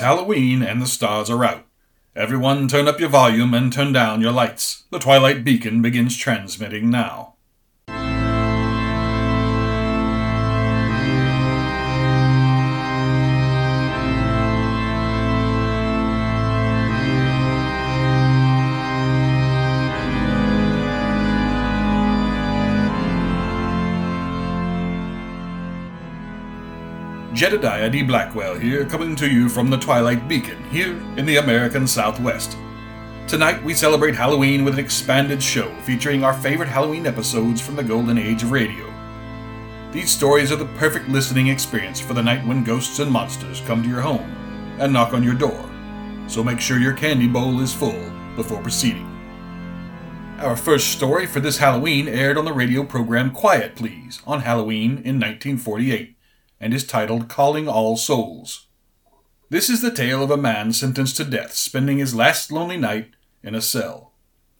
Halloween and the stars are out. Everyone turn up your volume and turn down your lights. The Twilight Beacon begins transmitting now. Jedediah D. Blackwell here, coming to you from the Twilight Beacon, here in the American Southwest. Tonight we celebrate Halloween with an expanded show featuring our favorite Halloween episodes from the golden age of radio. These stories are the perfect listening experience for the night when ghosts and monsters come to your home and knock on your door, so make sure your candy bowl is full before proceeding. Our first story for this Halloween aired on the radio program Quiet Please on Halloween in 1948 and is titled Calling All Souls. This is the tale of a man sentenced to death spending his last lonely night in a cell.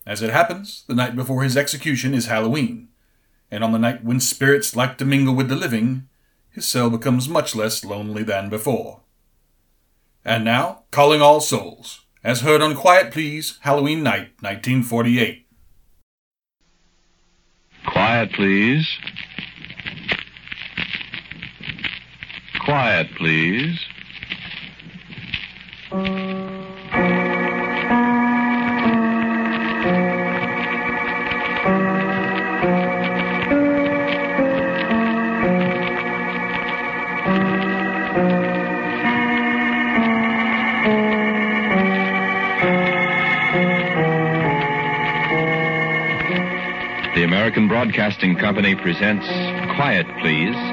As it happens, the night before his execution is Halloween, and on the night when spirits like to mingle with the living, his cell becomes much less lonely than before. And now, Calling All Souls, as heard on Quiet Please, Halloween Night, 1948. Quiet, please. Quiet, please. The American Broadcasting Company presents Quiet, Please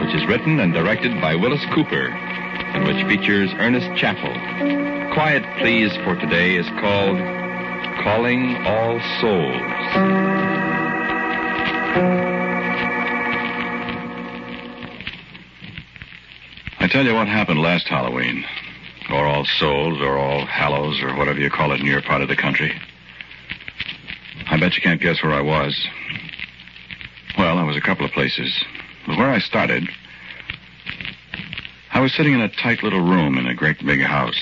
which is written and directed by Willis Cooper, and which features Ernest Chappell. Quiet Please for today is called Calling All Souls. I tell you what happened last Halloween, or All Souls, or All Hallows, or whatever you call it in your part of the country. I bet you can't guess where I was. Well, I was a couple of places. But where I started, I was sitting in a tight little room in a great big house.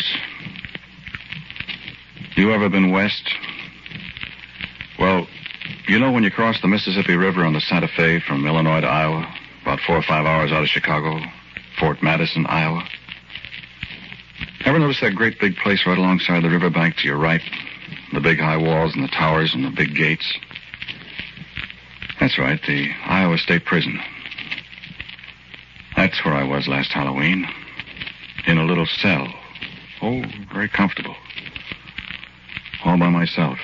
You ever been west? Well, you know when you cross the Mississippi River on the Santa Fe from Illinois to Iowa, about four or five hours out of Chicago, Fort Madison, Iowa? Ever notice that great big place right alongside the riverbank to your right? The big high walls and the towers and the big gates? That's right, the Iowa State Prison. That's where I was last Halloween. In a little cell. Oh, very comfortable. All by myself.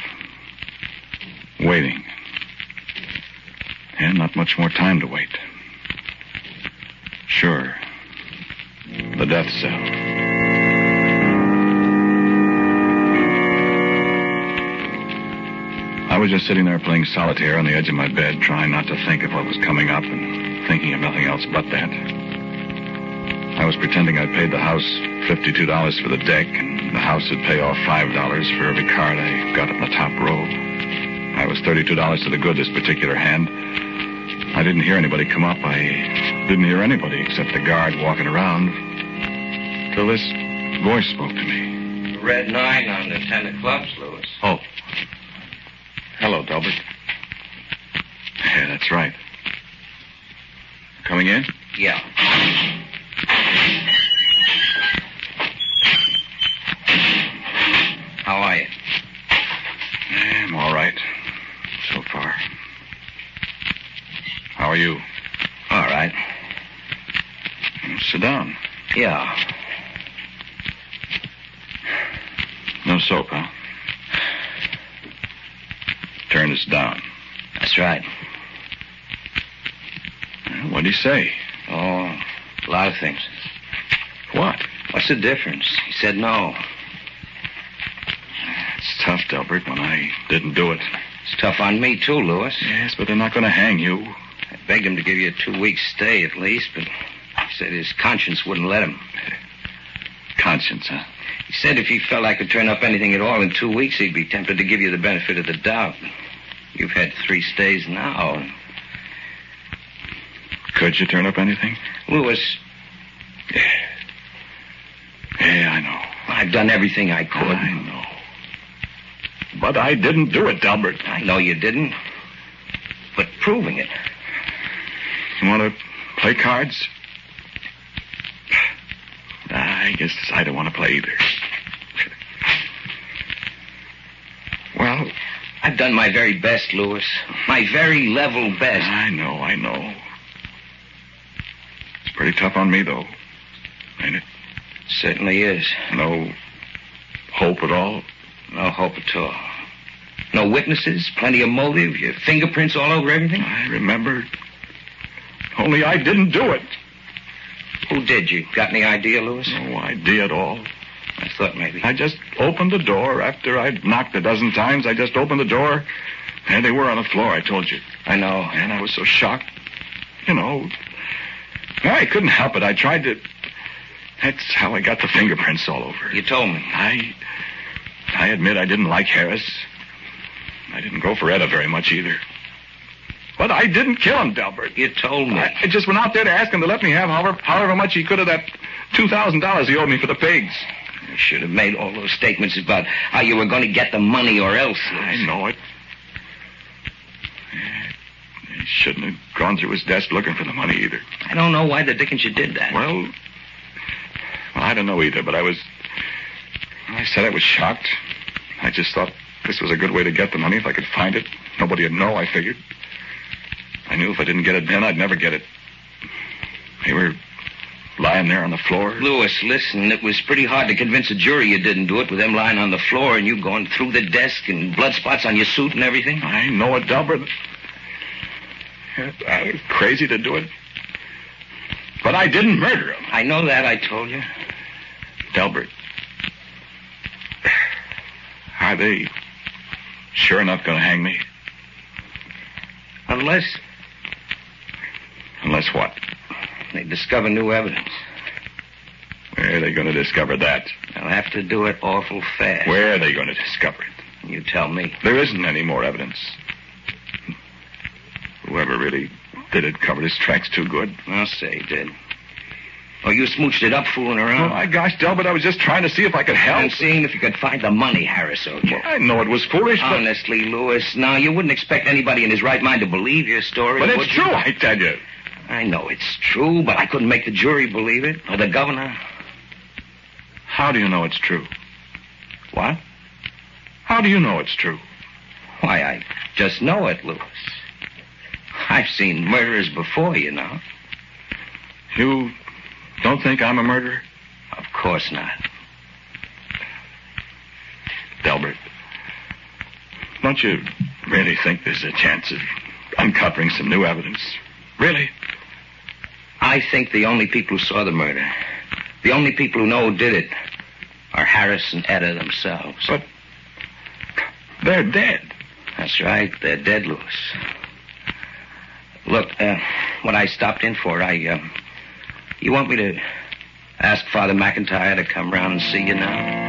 Waiting. And not much more time to wait. Sure. The death cell. I was just sitting there playing solitaire on the edge of my bed, trying not to think of what was coming up and thinking of nothing else but that. I was pretending I'd paid the house $52 for the deck, and the house would pay off $5 for every card I got in the top row. I was $32 to the good this particular hand. I didn't hear anybody come up. I didn't hear anybody except the guard walking around. Till this voice spoke to me. Red nine on the ten of clubs, Lewis. Oh. Hello, Delbert. Yeah, that's right. Coming in? Yeah. How are you? Yeah, I'm all right. So far. How are you? All right. Sit down. Yeah. No soap, huh? Turn this down. That's right. What'd he say? Oh, a lot of things. What? What's the difference? He said no. It's tough, Delbert, when I didn't do it. It's tough on me, too, Lewis. Yes, but they're not going to hang you. I begged him to give you a two week stay at least, but he said his conscience wouldn't let him. Conscience, huh? He said if he felt I could turn up anything at all in two weeks, he'd be tempted to give you the benefit of the doubt. You've had three stays now. Could you turn up anything? Lewis, Yeah, I know. I've done everything I could. I know. But I didn't do it, Delbert. I know you didn't. But proving it. You want to play cards? I guess I don't want to play either. Well, I've done my very best, Lewis. My very level best. I know, I know. It's pretty tough on me, though. Ain't it? Certainly is. No hope at all? No hope at all. No witnesses, plenty of motive, your fingerprints all over everything? I remember. Only I didn't do it. Who did you? Got any idea, Lewis? No idea at all. I thought maybe. I just opened the door after I'd knocked a dozen times. I just opened the door. And they were on the floor, I told you. I know. And I was so shocked. You know, I couldn't help it. I tried to. That's how I got the fingerprints all over. You told me. I. I admit I didn't like Harris. I didn't go for Etta very much either. But I didn't kill him, Delbert. You told me. I, I just went out there to ask him to let me have however, however much he could of that $2,000 he owed me for the pigs. You should have made all those statements about how you were going to get the money or else. I know it. He shouldn't have gone through his desk looking for the money either. I don't know why the dickens you did that. Well, well, I don't know either, but I was. I said I was shocked. I just thought this was a good way to get the money if I could find it. Nobody would know, I figured. I knew if I didn't get it then, I'd never get it. They were lying there on the floor. Lewis, listen, it was pretty hard to convince a jury you didn't do it with them lying on the floor and you going through the desk and blood spots on your suit and everything. I know it, Delbert. I was crazy to do it. But I didn't murder him. I know that, I told you. Delbert. Are they sure enough going to hang me? Unless Unless what? they discover new evidence. Where are they going to discover that? They'll have to do it awful fast. Where are they going to discover it? You tell me. There isn't any more evidence. Whoever really did it covered his tracks too good. I'll say he did. Oh, you smooched it up fooling around. Oh, my gosh, Delbert, I was just trying to see if I could help. And seeing if you could find the money Harris owed you. I know it was foolish, but, Honestly, Lewis, now you wouldn't expect anybody in his right mind to believe your story. but it's would you? true, I tell you. I know it's true, but I couldn't make the jury believe it, or the governor. How do you know it's true? What? How do you know it's true? Why, I just know it, Lewis. I've seen murderers before, you know. You don't think I'm a murderer? Of course not. Delbert, don't you really think there's a chance of uncovering some new evidence? Really? I think the only people who saw the murder, the only people who know who did it, are Harris and Etta themselves. But they're dead. That's right. They're dead, Lewis. Look, uh, what I stopped in for, I, uh, you want me to ask Father McIntyre to come round and see you now?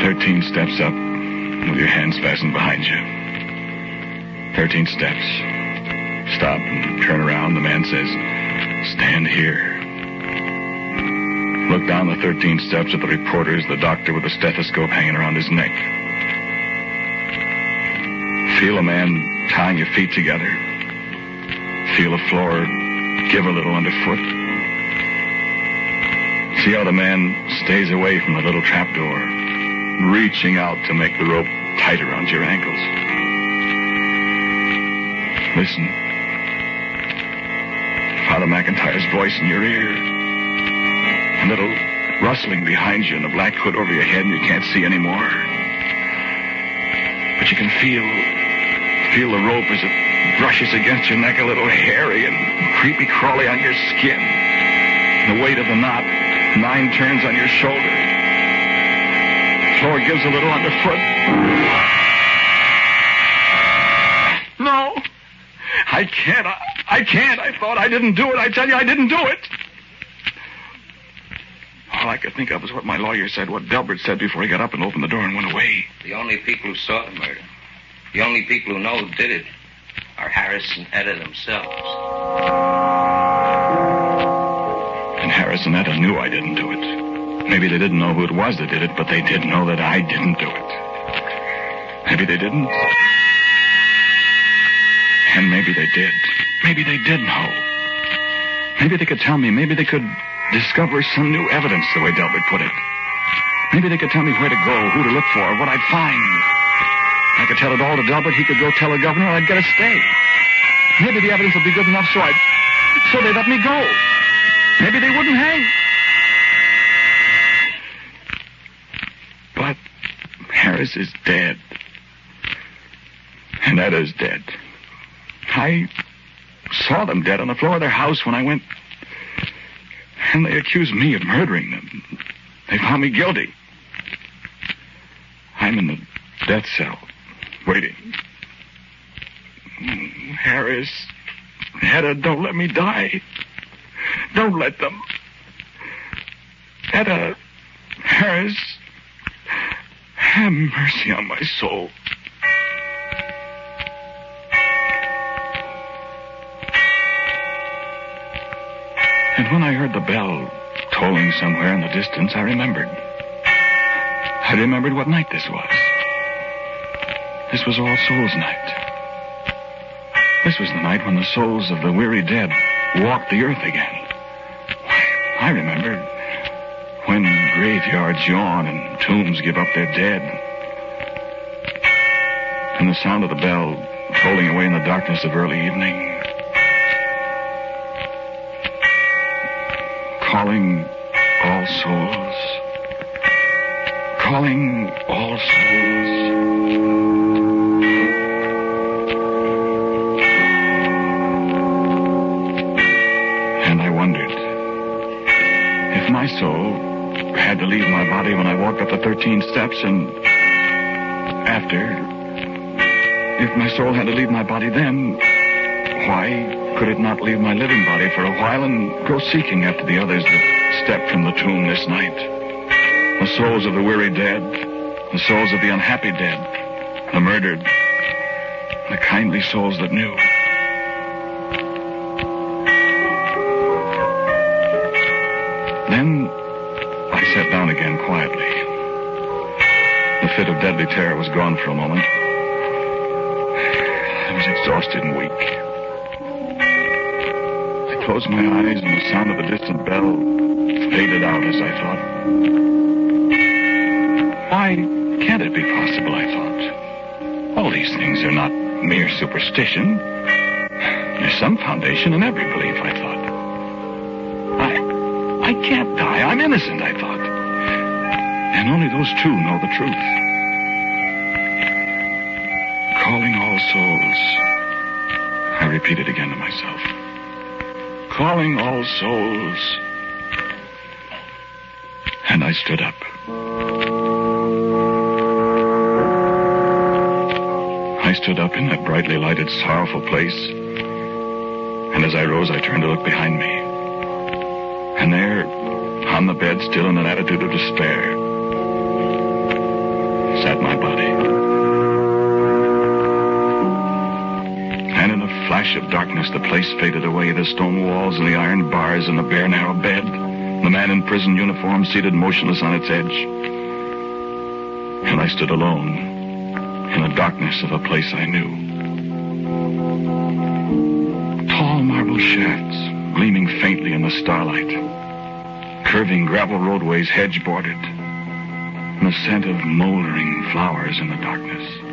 Thirteen steps up with your hands fastened behind you. Thirteen steps. Stop and turn around. The man says, Stand here. Look down the 13 steps at the reporters, the doctor with a stethoscope hanging around his neck. Feel a man tying your feet together. Feel the floor give a little underfoot. See how the man stays away from the little trapdoor, reaching out to make the rope tight around your ankles. Listen. Father McIntyre's voice in your ear. A little rustling behind you and a black hood over your head and you can't see anymore. But you can feel feel the rope as it brushes against your neck a little hairy and creepy crawly on your skin. The weight of the knot, nine turns on your shoulder. Floor gives a little underfoot. No. I can't. I, I can't. I thought I didn't do it. I tell you, I didn't do it. All I could think of was what my lawyer said, what Delbert said before he got up and opened the door and went away. The only people who saw the murder, the only people who know who did it, are Harris and Etta themselves. And Harris and Etta knew I didn't do it. Maybe they didn't know who it was that did it, but they did know that I didn't do it. Maybe they didn't. And maybe they did. Maybe they did know. Maybe they could tell me. Maybe they could discover some new evidence, the way Delbert put it. Maybe they could tell me where to go, who to look for, what I'd find. I could tell it all to Delbert. He could go tell the governor. and I'd get a stay. Maybe the evidence would be good enough so I'd... So they'd let me go. Maybe they wouldn't hang. But Harris is dead. And Etta's dead. I saw them dead on the floor of their house when I went. And they accused me of murdering them. They found me guilty. I'm in the death cell, waiting. Harris, Etta, don't let me die. Don't let them. Etta, Harris, have mercy on my soul. And when I heard the bell tolling somewhere in the distance, I remembered. I remembered what night this was. This was All Souls Night. This was the night when the souls of the weary dead walked the earth again. I remember when graveyards yawn and tombs give up their dead. And the sound of the bell tolling away in the darkness of early evening. Calling 13 steps and after, if my soul had to leave my body then, why could it not leave my living body for a while and go seeking after the others that stepped from the tomb this night? The souls of the weary dead, the souls of the unhappy dead, the murdered, the kindly souls that knew. Then gone for a moment. I was exhausted and weak. I closed my eyes and the sound of the distant bell faded out as I thought. Why can't it be possible, I thought. All these things are not mere superstition. There's some foundation in every belief, I thought. I, I can't die. I'm innocent, I thought. And only those two know the truth. Repeated again to myself. Calling all souls. And I stood up. I stood up in that brightly lighted, sorrowful place. And as I rose, I turned to look behind me. And there, on the bed, still in an attitude of despair, sat my body. Flash of darkness, the place faded away. The stone walls and the iron bars and the bare, narrow bed. The man in prison uniform seated motionless on its edge. And I stood alone in the darkness of a place I knew. Tall marble shafts gleaming faintly in the starlight. Curving gravel roadways hedge bordered. And the scent of moldering flowers in the darkness.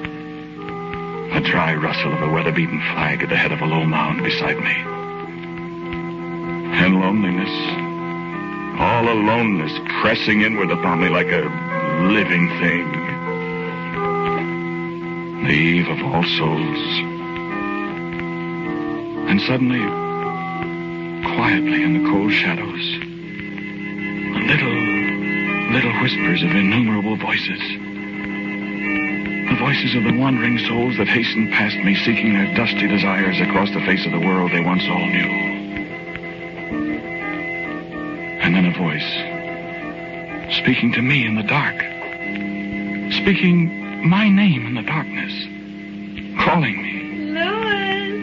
A dry rustle of a weather-beaten flag at the head of a low mound beside me. And loneliness. All aloneness pressing inward upon me like a living thing. The eve of all souls. And suddenly, quietly in the cold shadows, little, little whispers of innumerable voices. Voices of the wandering souls that hastened past me, seeking their dusty desires across the face of the world they once all knew. And then a voice, speaking to me in the dark, speaking my name in the darkness, calling me. Louis!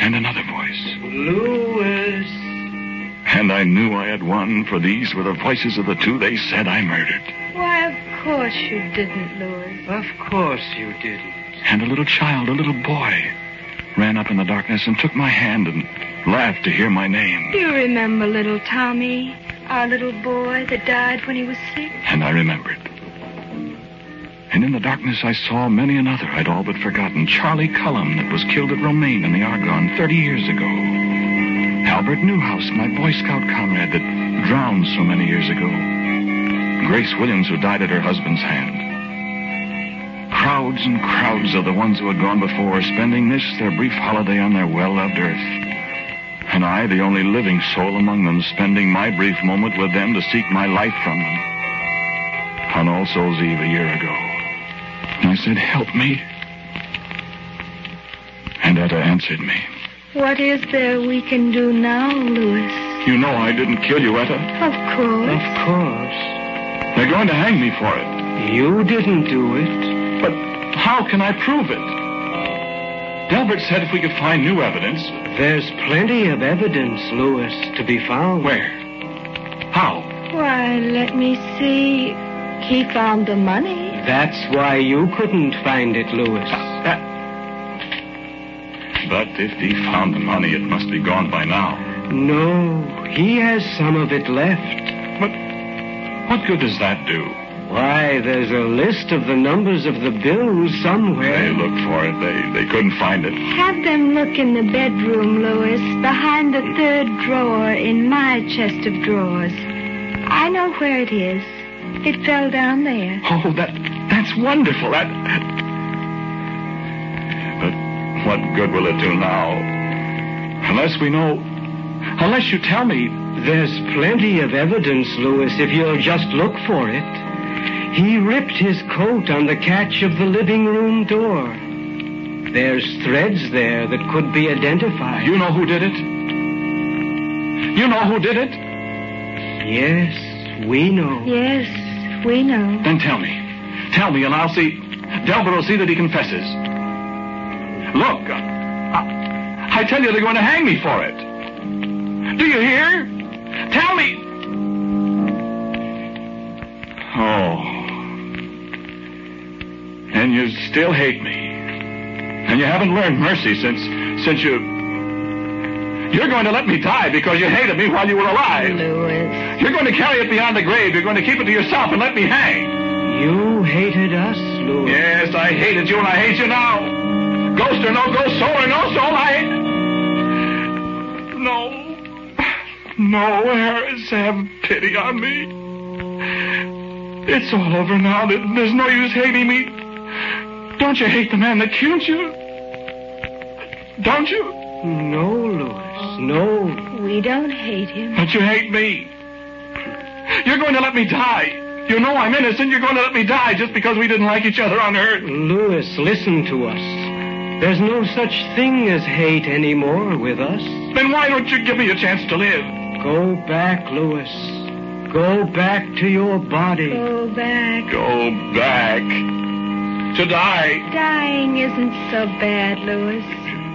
And another voice. Louis. And I knew I had won, for these were the voices of the two they said I murdered. Why, of course you didn't, Louis. Of course you didn't. And a little child, a little boy, ran up in the darkness and took my hand and laughed to hear my name. Do you remember little Tommy, our little boy that died when he was sick? And I remembered. And in the darkness, I saw many another I'd all but forgotten. Charlie Cullum, that was killed at Romagne in the Argonne 30 years ago. Albert Newhouse, my Boy Scout comrade that drowned so many years ago. Grace Williams, who died at her husband's hand. Crowds and crowds of the ones who had gone before, spending this, their brief holiday on their well-loved earth. And I, the only living soul among them, spending my brief moment with them to seek my life from them. On All Souls Eve a year ago. And I said, help me. And Etta answered me. What is there we can do now, Louis? You know I didn't kill you, Etta. Of course. Of course. They're going to hang me for it. You didn't do it. But how can I prove it? Delbert said if we could find new evidence. There's plenty of evidence, Louis, to be found. Where? How? Why, let me see. He found the money. That's why you couldn't find it, Louis. That... Ah, ah. But if he found the money, it must be gone by now. No, he has some of it left. But what good does that do? Why, there's a list of the numbers of the bills somewhere. They looked for it. They they couldn't find it. Have them look in the bedroom, Louis, behind the third drawer in my chest of drawers. I know where it is. It fell down there. Oh, that that's wonderful. That, that... But what good will it do now? Unless we know unless you tell me There's plenty of evidence, Louis, if you'll just look for it. He ripped his coat on the catch of the living room door. There's threads there that could be identified. you know who did it? You know who did it? Yes, we know. Yes, we know. Then tell me. Tell me, and I'll see. Delbert will see that he confesses. Look, uh, I, I tell you, they're going to hang me for it. Do you hear? Tell me. Oh. And you still hate me. And you haven't learned mercy since since you. You're going to let me die because you hated me while you were alive. Louis. You're going to carry it beyond the grave. You're going to keep it to yourself and let me hang. You hated us, Louis. Yes, I hated you and I hate you now. Ghost or no ghost, soul or no soul, I hate. No. No, Harris, have pity on me. It's all over now. There's no use hating me. Don't you hate the man that killed you? Don't you? No, Louis, no. We don't hate him. But you hate me. You're going to let me die. You know I'm innocent. You're going to let me die just because we didn't like each other on Earth. Louis, listen to us. There's no such thing as hate anymore with us. Then why don't you give me a chance to live? Go back, Louis. Go back to your body. Go back. Go back. To die. Dying isn't so bad, Louis.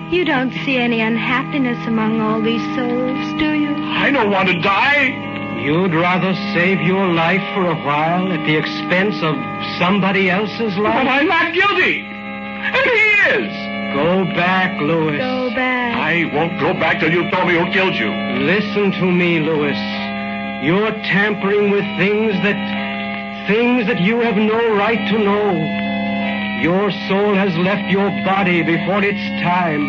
You don't see any unhappiness among all these souls, do you? I don't want to die. You'd rather save your life for a while at the expense of somebody else's life? But? I'm not guilty. And he is. Go back, Louis. Go back. I won't go back till you tell me who killed you. Listen to me, Louis. You're tampering with things that things that you have no right to know. Your soul has left your body before its time.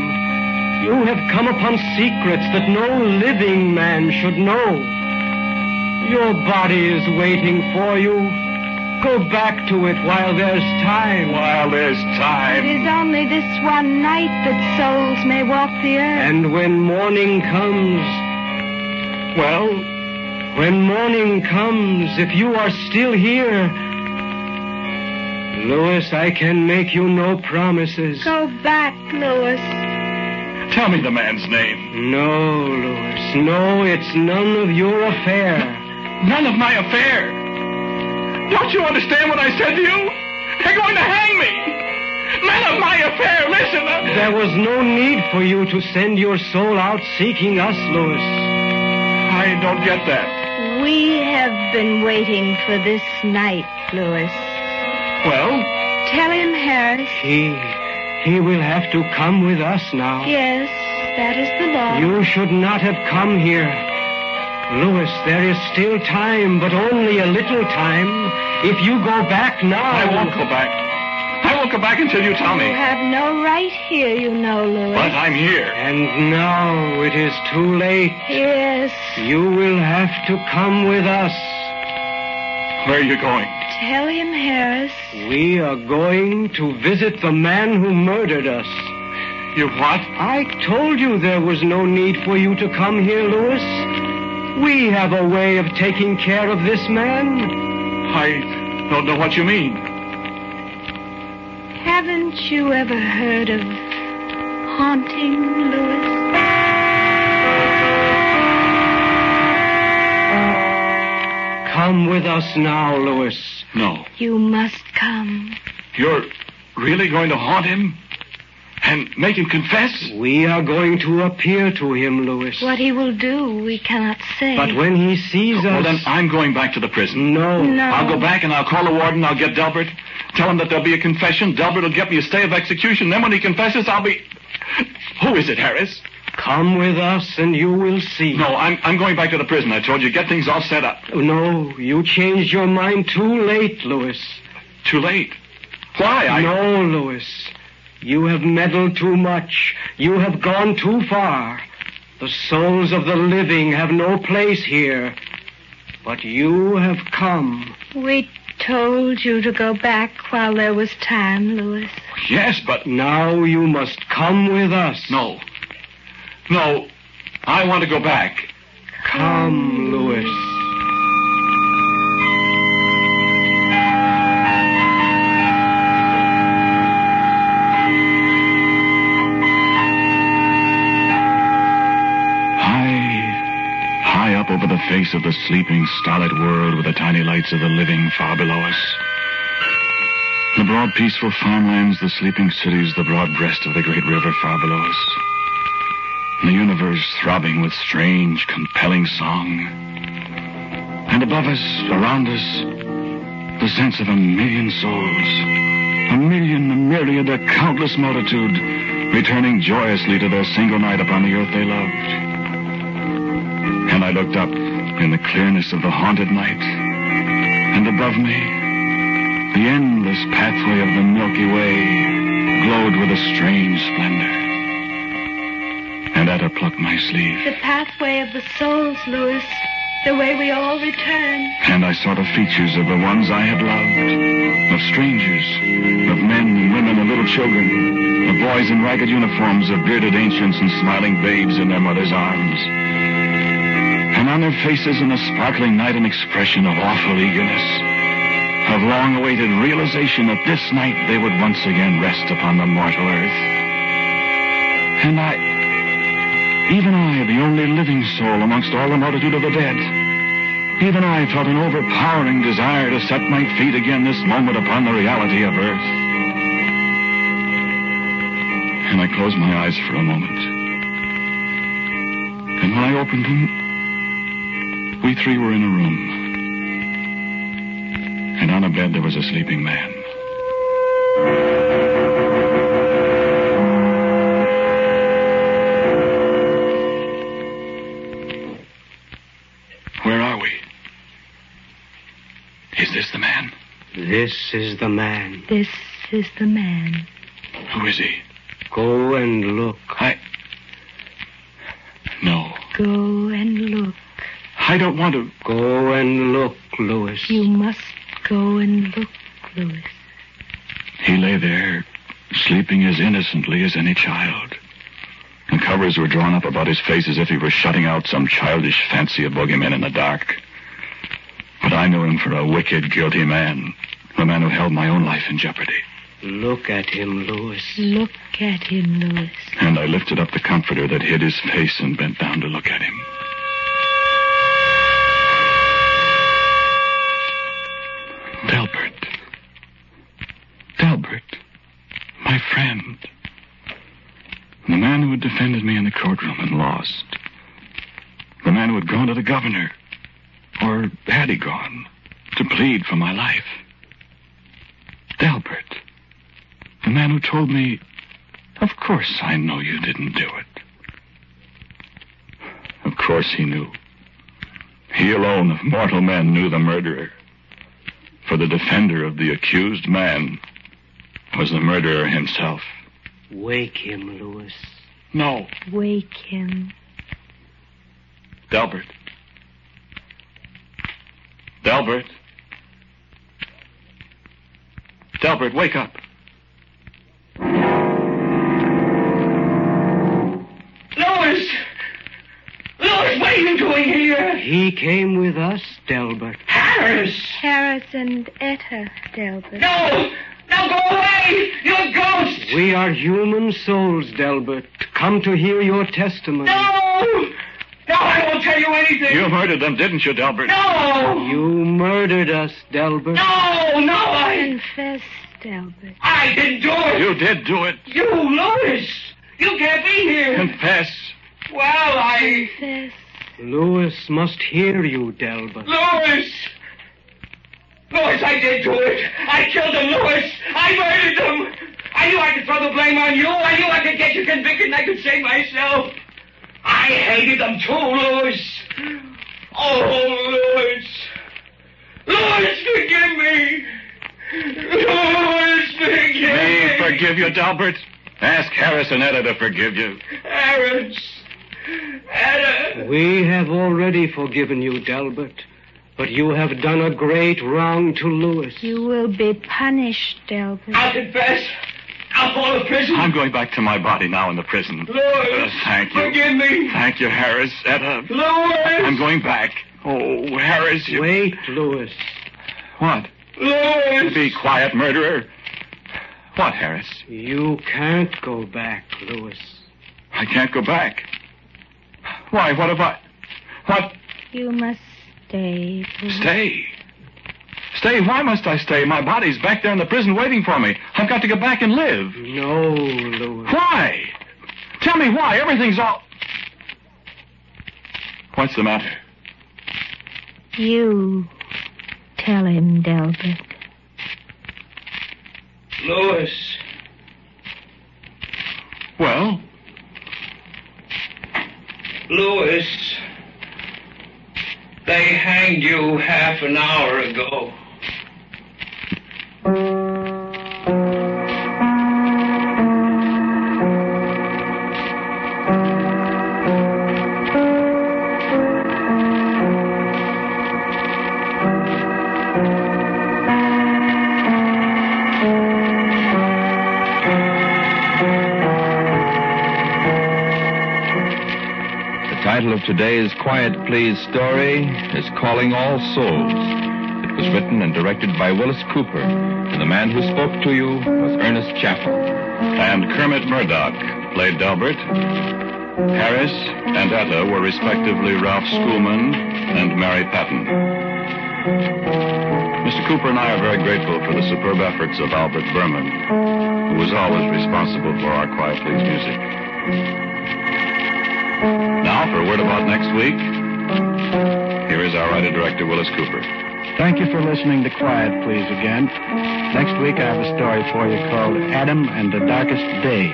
You have come upon secrets that no living man should know. Your body is waiting for you. Go back to it while there's time. While there's time. It is only this one night that souls may walk the earth. And when morning comes, well, when morning comes, if you are still here, Louis, I can make you no promises. Go back, Louis. Tell me the man's name. No, Louis, no, it's none of your affair. None of my affair. Don't you understand what I said to you? They're going to hang me. None of my affair. Listen. prisoner. There was no need for you to send your soul out seeking us, Louis. I don't get that. We have been waiting for this night, Louis. Well, Tell him, Harris. He, he will have to come with us now. Yes, that is the law. You should not have come here. Louis, there is still time, but only a little time. If you go back now. I won't go back. I won't go back until you tell me. You have no right here, you know, Louis. But I'm here. And now it is too late. Yes. You will have to come with us. Where are you going? Tell him, Harris. We are going to visit the man who murdered us. You what? I told you there was no need for you to come here, Louis. We have a way of taking care of this man. I don't know what you mean. Haven't you ever heard of haunting, Louis? Come with us now, Louis. No. You must come. You're really going to haunt him? And make him confess? We are going to appear to him, Louis. What he will do, we cannot say. But when he sees us. Well, then I'm going back to the prison. No. No. I'll go back and I'll call the warden. I'll get Delbert. Tell him that there'll be a confession. Delbert will get me a stay of execution. Then when he confesses, I'll be. Who is it, Harris? Come with us and you will see. No, I'm, I'm going back to the prison. I told you, get things all set up. Oh, no, you changed your mind too late, Louis. Too late. Why? I. No, Louis. You have meddled too much. You have gone too far. The souls of the living have no place here. But you have come. We told you to go back while there was time, Louis. Yes, but. Now you must come with us. No. No. I want to go back. Come, Louis. High, high up over the face of the sleeping, stolid world with the tiny lights of the living far below us. The broad, peaceful farmlands, the sleeping cities, the broad breast of the great river far below us. The universe throbbing with strange, compelling song. And above us, around us, the sense of a million souls. A million, a myriad, a countless multitude, returning joyously to their single night upon the earth they loved. And I looked up in the clearness of the haunted night, and above me, the endless pathway of the Milky Way glowed with a strange splendor. Her plucked my sleeve, The pathway of the souls, Louis. The way we all return. and I saw the features of the ones I had loved, of strangers, of men and women and little children, of boys in ragged uniforms, of bearded ancients and smiling babes in their mothers' arms. And on their faces in the sparkling night an expression of awful eagerness, of long-awaited realization that this night they would once again rest upon the mortal earth. And I, even I, the only living soul amongst all the multitude of the dead, even I felt an overpowering desire to set my feet again this moment upon the reality of earth. And I closed my eyes for a moment. And when I opened them, we three were in a room. And on a bed there was a sleeping man. This is the man. This is the man. Who is he? Go and look. I. No. Go and look. I don't want to. Go and look, Louis. You must go and look, Louis. He lay there, sleeping as innocently as any child. And covers were drawn up about his face as if he were shutting out some childish fancy of boogeymen in the dark. But I knew him for a wicked, guilty man. A man who held my own life in jeopardy. Look at him, Louis. Look at him, Louis. And I lifted up the comforter that hid his face and bent down to look at him. Delbert. Delbert. My friend. The man who had defended me in the courtroom and lost. The man who had gone to the governor, or had he gone, to plead for my life. Delbert. The man who told me, Of course I know you didn't do it. Of course he knew. He alone of mortal men knew the murderer. For the defender of the accused man was the murderer himself. Wake him, Louis. No. Wake him. Delbert. Delbert. Delbert, wake up. Louis! Louis, what are you doing here? He came with us, Delbert. Harris! Harris and Etta, Delbert. No! No, go away! You're a ghost! We are human souls, Delbert, come to hear your testimony. No! No, I won't tell you anything! You murdered them, didn't you, Delbert? No! You murdered us, Delbert. No, no, I... Confess, Delbert. I didn't do it! You did do it. You, Louis! You can't be here! Confess. Well, I... Confess. Louis must hear you, Delbert. Louis! Louis, I did do it! I killed them, Louis! I murdered them! I knew I could throw the blame on you. I knew I could get you convicted and I could save myself. I hated them too, Louis. Oh, Louis. Louis, forgive me. Louis, forgive Me me. forgive you, Delbert. Ask Harris and Etta to forgive you. Harris. Etta. We have already forgiven you, Delbert. But you have done a great wrong to Louis. You will be punished, Delbert. I'll confess. I'll fall to prison. I'm going back to my body now in the prison. Louis. Uh, thank you. Forgive me. Thank you, Harris. Etta. Louis. I'm going back. Oh, Harris, you... Wait, Louis. What? Louis. Be quiet, murderer. What, Harris? You can't go back, Louis. I can't go back. Why, what have I... What? You must stay. Louis. Stay. Stay? Why must I stay? My body's back there in the prison waiting for me. I've got to get back and live. No, Louis. Why? Tell me why. Everything's all... What's the matter? You tell him, Delbert. Louis. Well, Louis. They hanged you half an hour ago. Today's Quiet Please story is Calling All Souls. It was written and directed by Willis Cooper, and the man who spoke to you was Ernest Chappell. and Kermit Murdock played Delbert. Harris and Etta were respectively Ralph Schoolman and Mary Patton. Mr. Cooper and I are very grateful for the superb efforts of Albert Buhrman, who was always responsible for our Quiet Please music. Now, for a word about next week, here is our writer-director, Willis Cooper. Thank you for listening to Quiet Please again. Next week I have a story for you called Adam and the Darkest Day.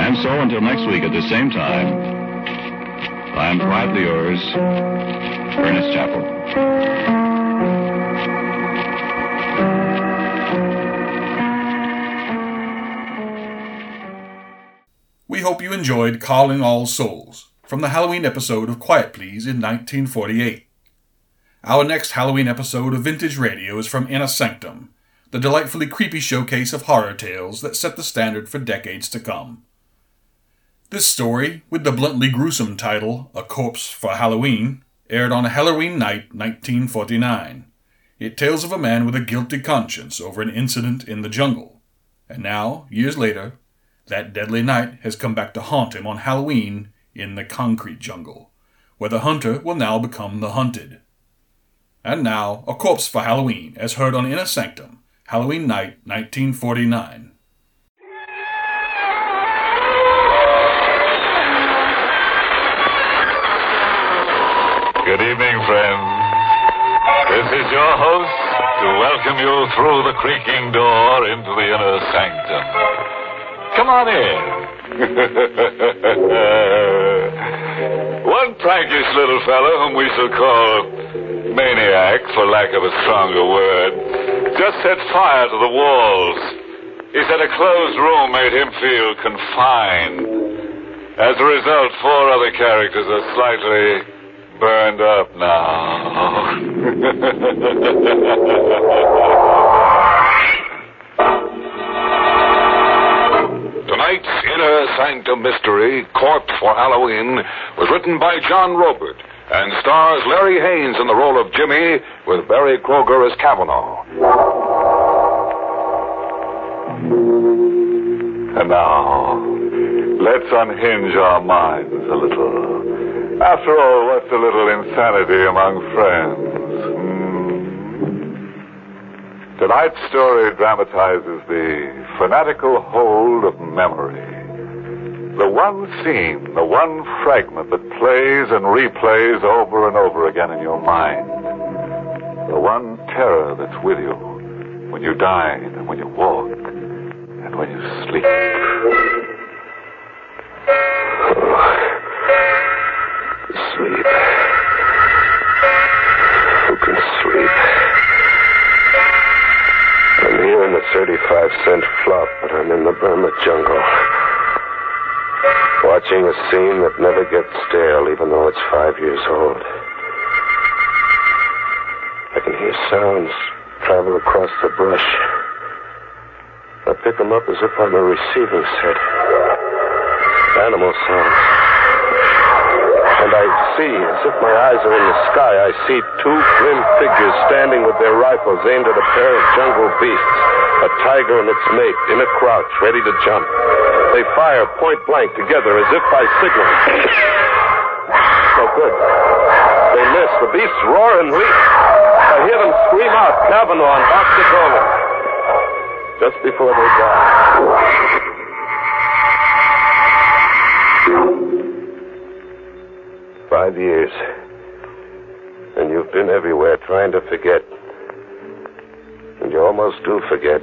And so, until next week at the same time, I am quietly yours, Ernest Chappell. Enjoyed Calling All Souls from the Halloween episode of Quiet Please in 1948. Our next Halloween episode of Vintage Radio is from Inner Sanctum, the delightfully creepy showcase of horror tales that set the standard for decades to come. This story, with the bluntly gruesome title A Corpse for Halloween, aired on a Halloween night 1949. It tells of a man with a guilty conscience over an incident in the jungle. And now, years later, that deadly night has come back to haunt him on Halloween in the concrete jungle, where the hunter will now become the hunted. And now, A Corpse for Halloween, as heard on Inner Sanctum, Halloween Night, 1949. Good evening, friends. This is your host to welcome you through the creaking door into the inner sanctum. Come on in. One prankish little fellow, whom we shall call Maniac, for lack of a stronger word, just set fire to the walls. He said a closed room made him feel confined. As a result, four other characters are slightly burned up now. Inner Sanctum Mystery, Corpse for Halloween, was written by John Roeburt and stars Larry Haines in the role of Jimmy with Berry Kroeger as Cavanaugh. And now, let's unhinge our minds a little. After all, what's a little insanity among friends? Hmm. Tonight's story dramatizes the fanatical hold of memory. The one scene, the one fragment that plays and replays over and over again in your mind. The one terror that's with you when you dine and when you walk and when you sleep. Sleep. Who can sleep? I'm here in the 35 cent flop, but I'm in the Burma jungle. Watching a scene that never gets stale, even though it's five years old. I can hear sounds travel across the brush. I pick them up as if I'm a receiving set. Animal sounds. And I see, as if my eyes are in the sky, I see two grim figures standing with their rifles aimed at a pair of jungle beasts. A tiger and its mate in a crouch, ready to jump. They fire point blank together as if by signal. No good. They miss. The beasts roar and leap. I hear them scream out, Kavanaugh and Dr. Dolan. Just before they die. Five years. And you've been everywhere trying to forget. And you almost do forget.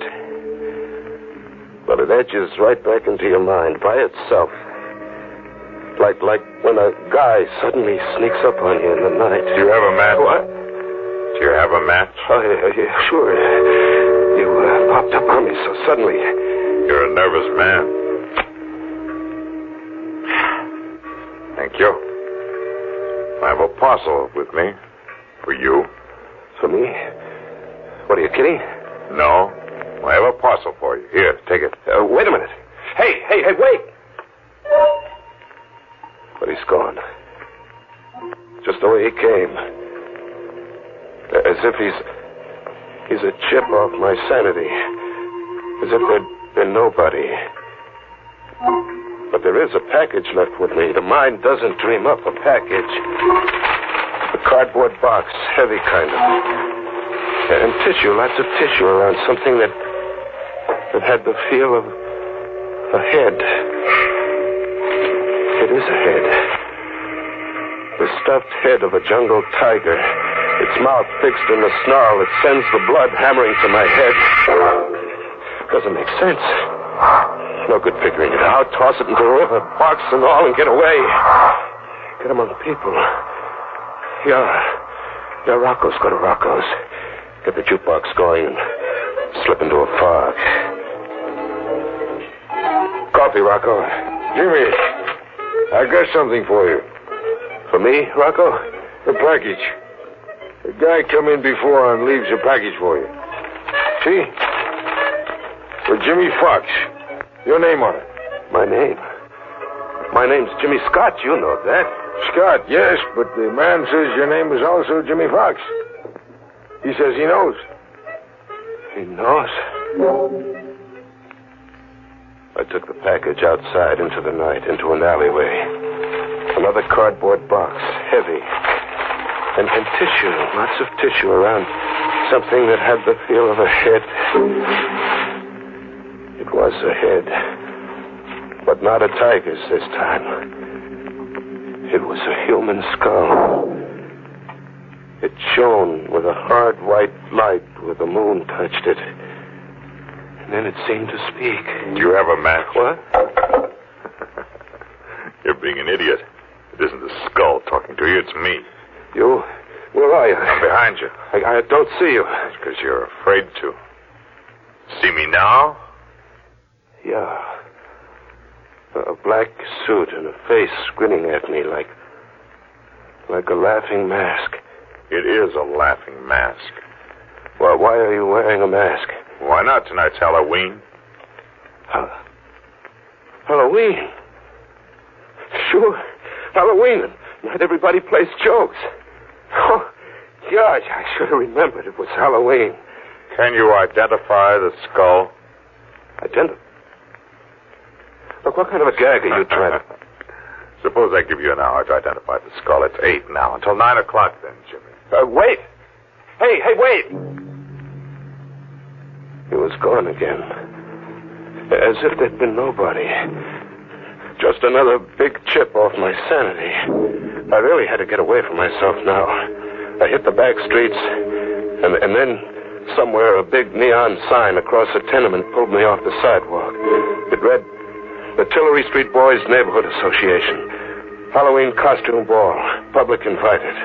But it edges right back into your mind by itself. Like like when a guy suddenly sneaks up on you in the night. Do you have a match? What? Do you have a match? Oh, yeah, yeah, sure. You uh, popped up on me so suddenly. You're a nervous man. Thank you. I have a parcel with me. For you. For me? What are you kidding? No. I have a parcel for you. Here, take it. Uh, wait a minute. Hey, hey, hey, wait! But he's gone. Just the way he came. As if he's. He's a chip off my sanity. As if there'd been nobody. But there is a package left with me. The mind doesn't dream up a package. A cardboard box, heavy kind of. And tissue, lots of tissue around something that that had the feel of a head. It is a head. The stuffed head of a jungle tiger. Its mouth fixed in a snarl that sends the blood hammering to my head. Doesn't make sense. No good figuring it out. Toss it into the river, box and all, and get away. Get among people. Yeah. Yeah, Rocco's. Go to Rocco's. Get the jukebox going and slip into a fog. Coffee, Rocco. Jimmy, I got something for you. For me, Rocco? A package. A guy come in before and leaves a package for you. See? For Jimmy Fox. Your name on it. My name? My name's Jimmy Scott. You know that. Scott, yes, but the man says your name is also Jimmy Fox. He says he knows. He knows. I took the package outside into the night, into an alleyway. Another cardboard box, heavy. And, and tissue, lots of tissue around something that had the feel of a head. It was a head, but not a tiger's this time. It was a human skull. It shone with a hard white light where the moon touched it. And then it seemed to speak. Do you have a match? What? You're being an idiot. It isn't the skull talking to you, it's me. You? Where are you? I'm behind you. I, I don't see you. It's because you're afraid to. See me now? Yeah. A black suit and a face grinning at me like. like a laughing mask. It is a laughing mask. Well, why are you wearing a mask? Why not? Tonight's Halloween. Ha- Halloween. Sure. Halloween. Not everybody plays jokes. Oh, gosh, I should have remembered it was Halloween. Can you identify the skull? Identify. Look, what kind of a gag are you trying to... Suppose I give you an hour to identify the skull. It's eight now. Until nine o'clock then, Jimmy. Uh, wait! Hey, hey, wait! He was gone again. As if there'd been nobody. Just another big chip off my sanity. I really had to get away from myself now. I hit the back streets, and, and then somewhere a big neon sign across a tenement pulled me off the sidewalk. It read, The Tillary Street Boys Neighborhood Association. Halloween costume ball. Public invited.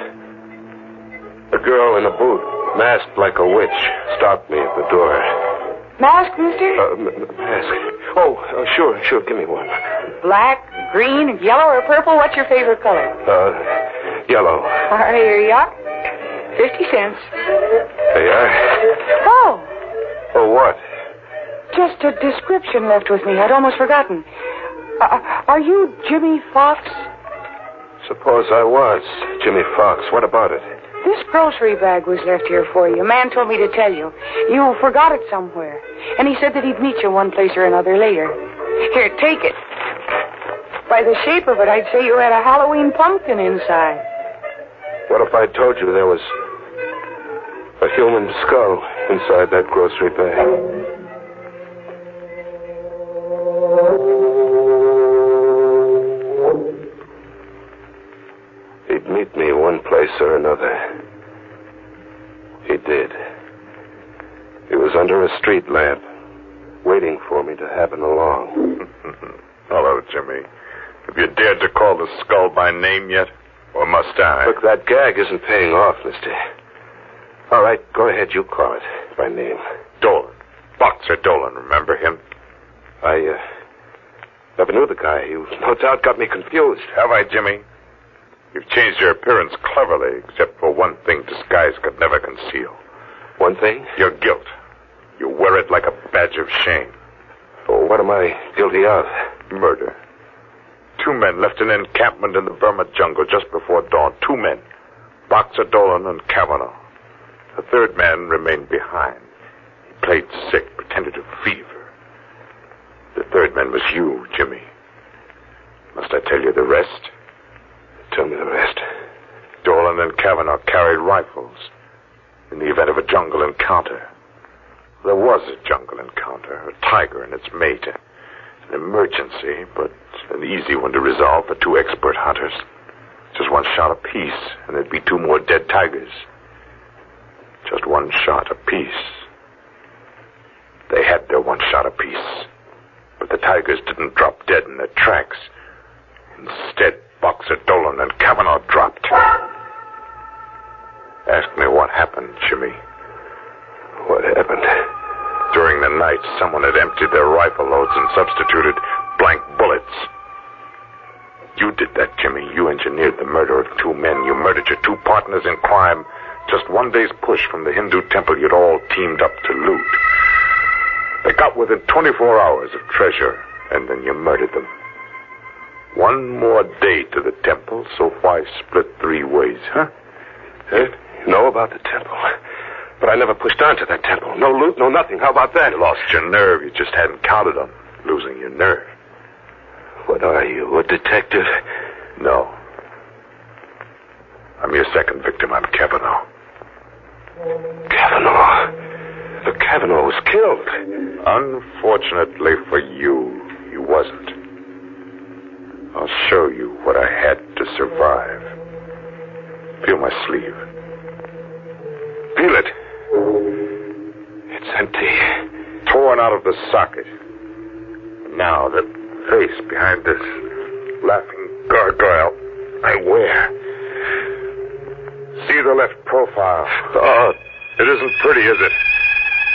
A girl in a boot, masked like a witch, stopped me at the door. Mask, mister? Uh, mask. Oh, uh, sure, sure. Give me one. Black, green, yellow, or purple? What's your favorite color? Uh, yellow. All right, here you are. Fifty cents. There you are. Oh, Oh, what? just a description left with me. I'd almost forgotten. Uh, are you Jimmy Fox? Suppose I was Jimmy Fox. What about it? This grocery bag was left here for you. A man told me to tell you. You forgot it somewhere. And he said that he'd meet you one place or another later. Here, take it. By the shape of it, I'd say you had a Halloween pumpkin inside. What if I told you there was a human skull inside that grocery bag? Jimmy. Have you dared to call the skull by name yet? Or must I? Look, that gag isn't paying off, mister. All right, go ahead. You call it by name. Dolan. Boxer Dolan, remember him? I, uh, never knew the guy. You no doubt got me confused. Have I, Jimmy? You've changed your appearance cleverly, except for one thing disguise could never conceal. One thing? Your guilt. You wear it like a badge of shame. Oh, what am I guilty of? Murder. Two men left an encampment in the Burma jungle just before dawn. Two men. Boxer Dolan and Kavanaugh. The third man remained behind. He played sick, pretended to fever. The third man was you, Jimmy. Must I tell you the rest? Tell me the rest. Dolan and Kavanaugh carried rifles in the event of a jungle encounter. There was a jungle encounter, a tiger and its mate. An emergency, but an easy one to resolve for two expert hunters. Just one shot apiece, and there'd be two more dead tigers. Just one shot apiece. They had their one shot apiece. But the tigers didn't drop dead in their tracks. Instead, Boxer Dolan and Kavanaugh dropped. Ask me what happened, Jimmy. What happened? During the night, someone had emptied their rifle loads and substituted blank bullets. You did that, Jimmy. You engineered the murder of two men. You murdered your two partners in crime. Just one day's push from the Hindu temple you'd all teamed up to loot. They got within 24 hours of treasure, and then you murdered them. One more day to the temple, so why split three ways, huh? You know about the temple. But I never pushed on to that temple. No loot, no nothing. How about that? You lost your nerve. You just hadn't counted on losing your nerve. What are you, a detective? No. I'm your second victim. I'm Kavanaugh. Kavanaugh. The Kavanaugh was killed. Unfortunately for you, he wasn't. I'll show you what I had to survive. Feel my sleeve. Feel it. It's empty. Torn out of the socket. Now, the face behind this laughing gargoyle I wear. See the left profile. Oh, it isn't pretty, is it?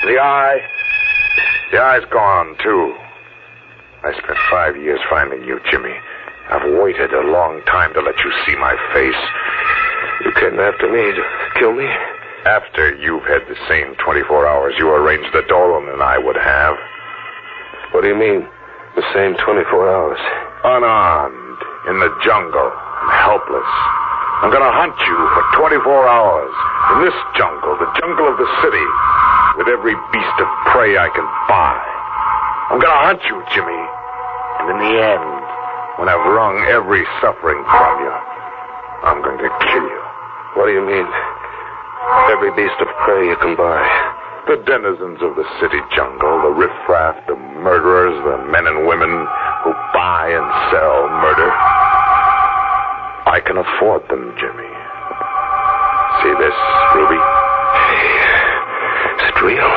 The eye. The eye's gone, too. I spent five years finding you, Jimmy. I've waited a long time to let you see my face. You came after me to kill me? After you've had the same 24 hours you arranged that Dolan and I would have. What do you mean, the same 24 hours? Unarmed, in the jungle, and helpless. I'm gonna hunt you for 24 hours. In this jungle, the jungle of the city, with every beast of prey I can buy. I'm gonna hunt you, Jimmy. And in the end, when I've wrung every suffering from you, I'm going to kill you. What do you mean? Every beast of prey you can buy. The denizens of the city jungle, the riffraff, the murderers, the men and women who buy and sell murder. I can afford them, Jimmy. See this, Ruby? Is it real?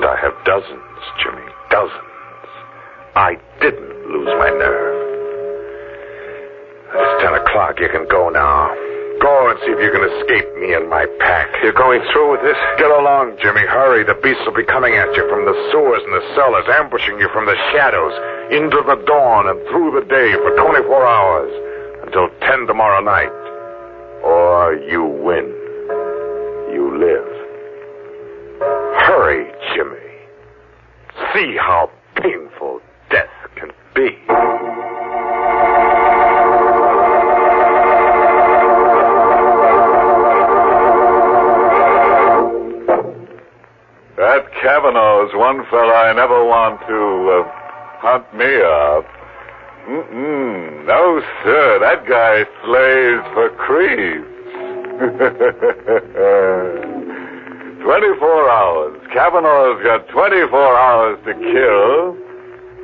And I have dozens, Jimmy, dozens. I didn't lose my nerve. It's ten o'clock. You can go now. Go and see if you can escape me and my pack. You're going through with this? Get along, Jimmy. Hurry. The beasts will be coming at you from the sewers and the cellars, ambushing you from the shadows, into the dawn and through the day for 24 hours until 10 tomorrow night. Or you win. I never want to uh, hunt me up. Mm-mm. No, sir. That guy slays for creeps. 24 hours. Kavanaugh's got 24 hours to kill,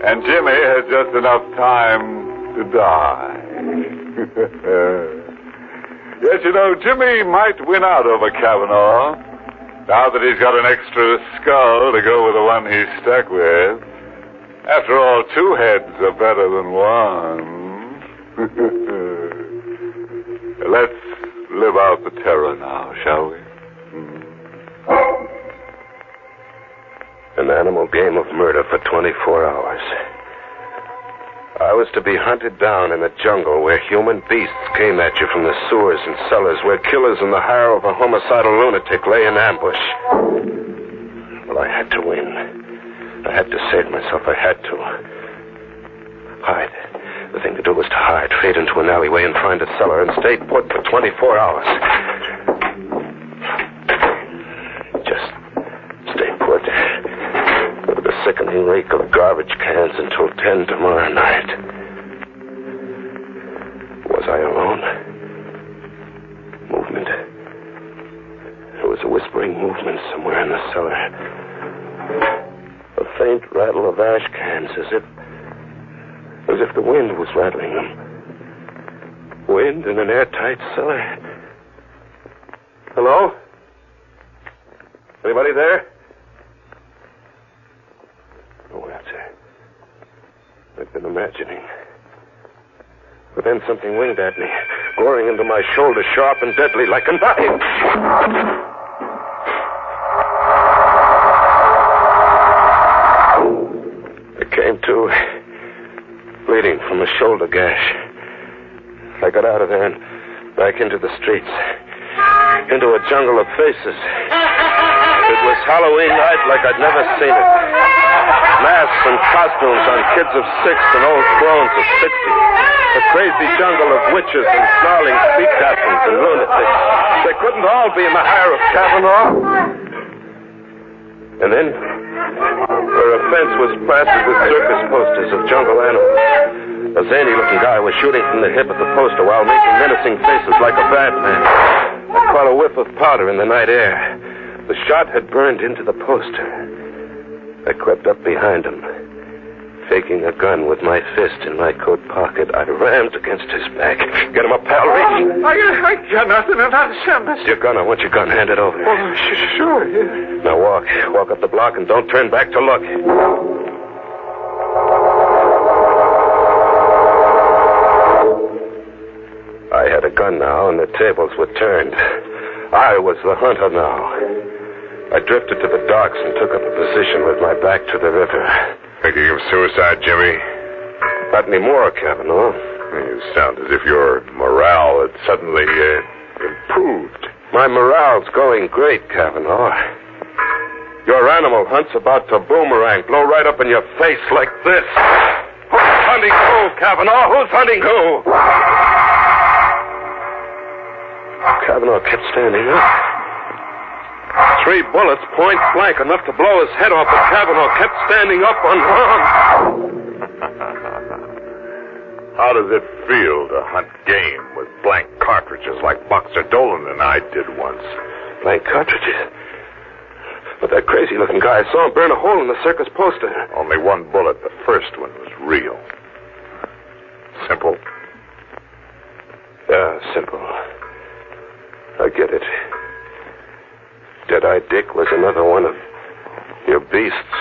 and Jimmy has just enough time to die. yes, you know, Jimmy might win out over Kavanaugh. Now that he's got an extra skull to go with the one he's stuck with. After all, two heads are better than one. Let's live out the terror now, shall we? Hmm. An animal game of murder for 24 hours. I was to be hunted down in the jungle where human beasts came at you from the sewers and cellars, where killers in the hire of a homicidal lunatic lay in ambush. Well, I had to win. I had to save myself. I had to. Hide. The thing to do was to hide, fade into an alleyway and find a cellar and stay put for 24 hours. Just stay put. With the sickening reek of garbage cans until 10 tomorrow night. Was I alone? Movement. There was a whispering movement somewhere in the cellar. A faint rattle of ash cans as if as if the wind was rattling them. Wind in an airtight cellar. Hello? Anybody there? Oh, no answer. I've been imagining. But then something winged at me, goring into my shoulder, sharp and deadly, like a knife. I came to, bleeding from a shoulder gash. I got out of there and back into the streets, into a jungle of faces. It was Halloween night like I'd never seen it. Masks and costumes on kids of six and old crones of sixty. A crazy jungle of witches and snarling sea captains and lunatics. They couldn't all be in the hire of Kavanaugh. And then, where a fence was plastered with circus posters of jungle animals, A zany looking guy was shooting from the hip at the poster while making menacing faces like a bad man. I caught a whiff of powder in the night air. The shot had burned into the poster. I crept up behind him. Faking a gun with my fist in my coat pocket, I rammed against his back. Get him up, pal. Oh, Reach. I, I got nothing, and I'm Sam. Your gun. I want your gun. Hand it over. Oh, sh- sure. Yeah. Now walk. Walk up the block and don't turn back to look. I had a gun now, and the tables were turned. I was the hunter now. I drifted to the docks and took up a position with my back to the river. Thinking of suicide, Jimmy? Not anymore, Cavanaugh. You sound as if your morale had suddenly uh, improved. My morale's going great, Cavanaugh. Your animal hunt's about to boomerang, blow right up in your face like this. Who's hunting who, Cavanaugh? Who's hunting who? Kavanaugh kept standing up. Three bullets, point blank, enough to blow his head off, but Kavanaugh kept standing up unharmed. How does it feel to hunt game with blank cartridges like Boxer Dolan and I did once? Blank cartridges? But that crazy looking guy, I saw him burn a hole in the circus poster. Only one bullet. The first one was real. Simple. Yeah, simple. I get it. Deadeye Dick was another one of your beasts.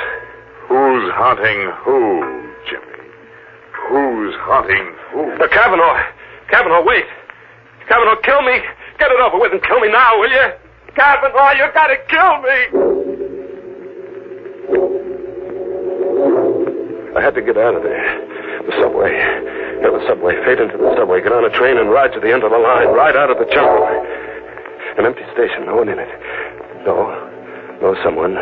Who's hunting who, Jimmy? Who's hunting who? Uh, Kavanaugh! Kavanaugh, wait! Kavanaugh, kill me! Get it over with and kill me now, will you? Kavanaugh, you gotta kill me! I had to get out of there. The subway. Yeah, the subway. Fade into the subway. Get on a train and ride to the end of the line. Ride out of the jungle. An empty station. No one in it. No. No someone.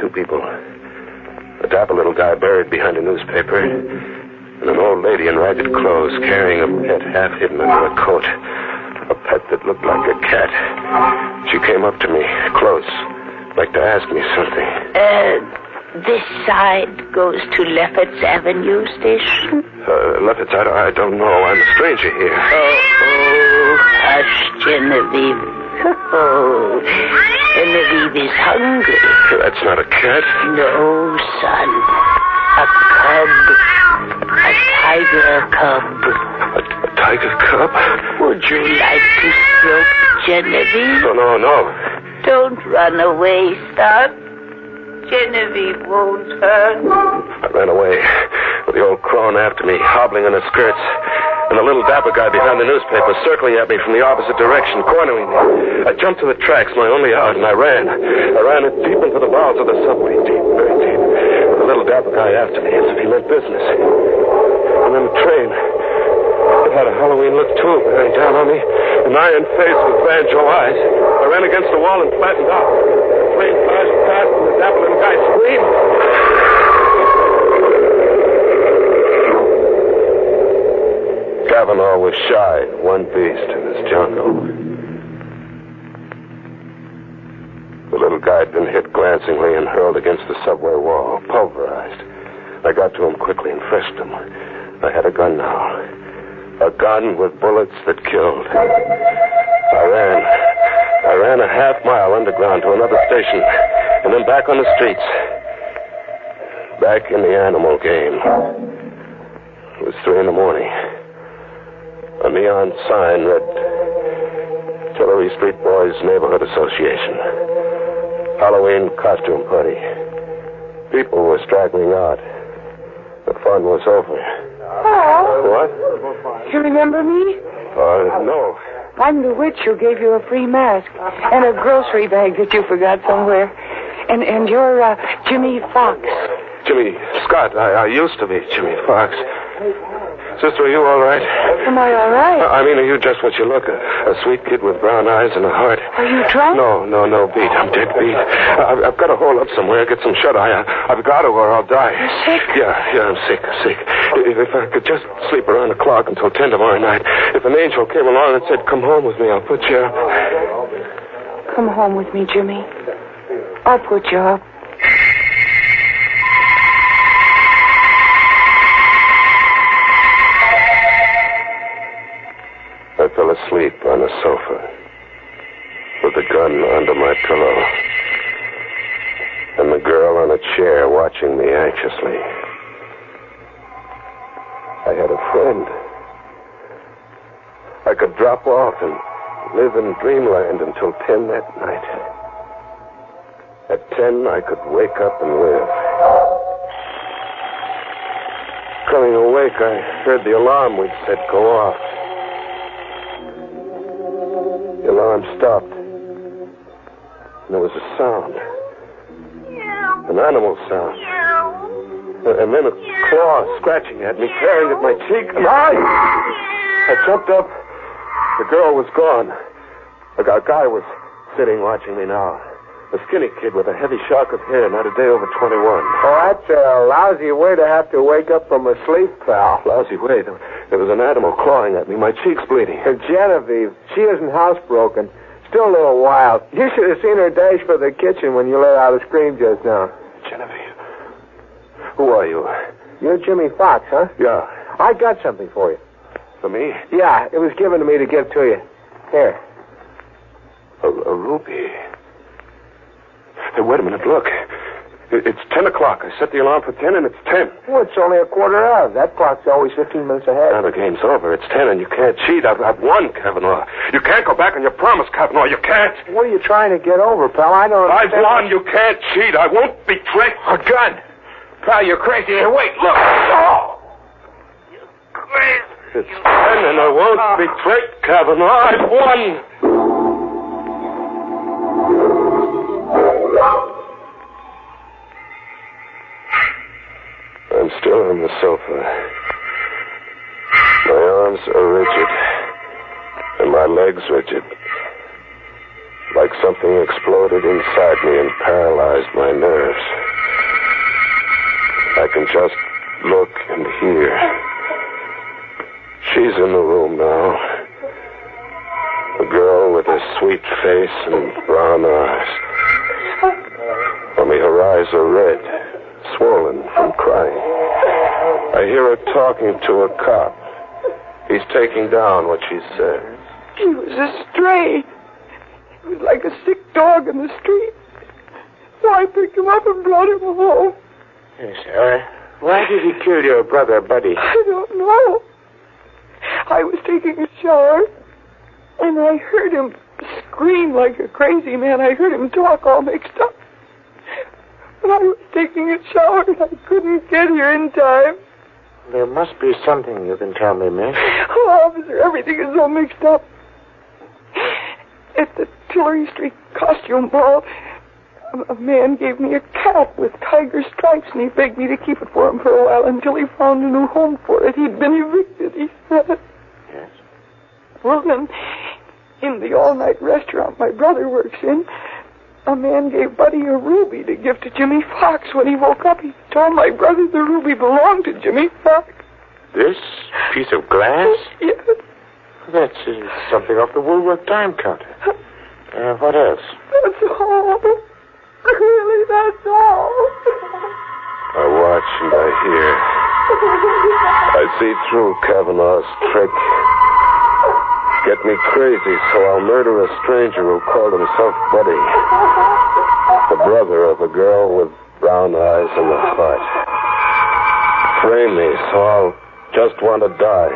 Two people. A dapper little guy buried behind a newspaper. And an old lady in ragged clothes carrying a pet half hidden under a coat. A pet that looked like a cat. She came up to me, close, like to ask me something. Uh, this side goes to Lefferts Avenue Station? Uh, Lefferts, I, I don't know. I'm a stranger here. Oh, oh, hush, Genevieve. Oh, Genevieve is hungry. That's not a cat. No, son. A cub. A tiger cub. A, a tiger cub? Would you like to stroke Genevieve? No, no, no. Don't run away, son. Genevieve won't hurt. I ran away with the old crone after me, hobbling on her skirts, and the little dapper guy behind the newspaper circling at me from the opposite direction, cornering me. I jumped to the tracks, my only out, and I ran. I ran deep into the bowels of the subway, deep, very deep, with the little dapper guy after me, as if he meant business. And then the train. It had a Halloween look, too, bearing down on me, an iron face with banjo eyes. I ran against the wall and flattened out. The train flashed past, and the dapper little guy screamed. Kavanaugh was shy, one beast in this jungle. The little guy had been hit glancingly and hurled against the subway wall, pulverized. I got to him quickly and frisked him. I had a gun now. A gun with bullets that killed. I ran. I ran a half mile underground to another station, and then back on the streets. Back in the animal game. It was three in the morning. A neon sign read Tillary Street Boys Neighborhood Association. Halloween costume party. People were straggling out. The fun was over. Oh. What? You remember me? Uh, no. I'm the witch who gave you a free mask and a grocery bag that you forgot somewhere. And and you're uh, Jimmy Fox. Jimmy Scott. I, I used to be Jimmy Fox. Sister, are you all right? Am I all right? Uh, I mean, are you just what you look? A, a sweet kid with brown eyes and a heart. Are you drunk? No, no, no, beat. I'm dead beat. I've, I've got to hole up somewhere, get some shut eye. I, I've got to, or I'll die. You're sick? Yeah, yeah, I'm sick, sick. If, if I could just sleep around the clock until 10 tomorrow night, if an angel came along and said, come home with me, I'll put you up. Come home with me, Jimmy. I'll put you up. asleep on a sofa with a gun under my pillow and the girl on a chair watching me anxiously. I had a friend. I could drop off and live in dreamland until 10 that night. At 10, I could wake up and live. Coming awake, I heard the alarm we'd set go off. The alarm stopped. And there was a sound. An animal sound. And then a claw scratching at me, tearing at my cheek, I... I jumped up. The girl was gone. A guy was sitting watching me now. A skinny kid with a heavy shock of hair, not a day over 21. Oh, that's a lousy way to have to wake up from a sleep, pal. Lousy way. There was an animal clawing at me. My cheek's bleeding. And Genevieve, she isn't housebroken. Still a little wild. You should have seen her dash for the kitchen when you let out a scream just now. Genevieve. Who are you? You're Jimmy Fox, huh? Yeah. I got something for you. For me? Yeah, it was given to me to give to you. Here. A, a ruby. Hey, wait a minute, look. It's 10 o'clock. I set the alarm for 10, and it's 10. Well, it's only a quarter of. That clock's always 15 minutes ahead. Now the game's over. It's 10, and you can't cheat. I've, I've won, Kavanaugh. You can't go back on your promise, Kavanaugh. You can't. What are you trying to get over, pal? I don't I've won. You can't cheat. I won't betray. A gun. Pal, you're crazy. Here, wait, look. Oh! You're crazy. It's 10, and I won't uh, betray Kavanaugh. I've won. Are rigid, and my legs rigid. Like something exploded inside me and paralyzed my nerves. I can just look and hear. She's in the room now. A girl with a sweet face and brown eyes. Only her eyes are red swollen from crying. I hear her talking to a cop. He's taking down what she said. He was a stray. He was like a sick dog in the street. So I picked him up and brought him home. Yes, uh, why did he kill your brother, Buddy? I don't know. I was taking a shower, and I heard him scream like a crazy man. I heard him talk all mixed up. And I was taking a shower and I couldn't get here in time. There must be something you can tell me, miss. Oh, officer, everything is all mixed up. At the Tillary Street costume ball, a man gave me a cat with tiger stripes, and he begged me to keep it for him for a while until he found a new home for it. He'd been evicted, he said. Yes. Well, then, in the all-night restaurant my brother works in, a man gave Buddy a ruby to give to Jimmy Fox. When he woke up, he told my brother the ruby belonged to Jimmy Fox. This piece of glass? Yes. That's uh, something off the Woolworth time counter. Uh, what else? That's all. Really, that's all. I watch and I hear. I see through Kavanaugh's trick get me crazy, so I'll murder a stranger who called himself Buddy. The brother of a girl with brown eyes and a heart. Frame me, so I'll just want to die.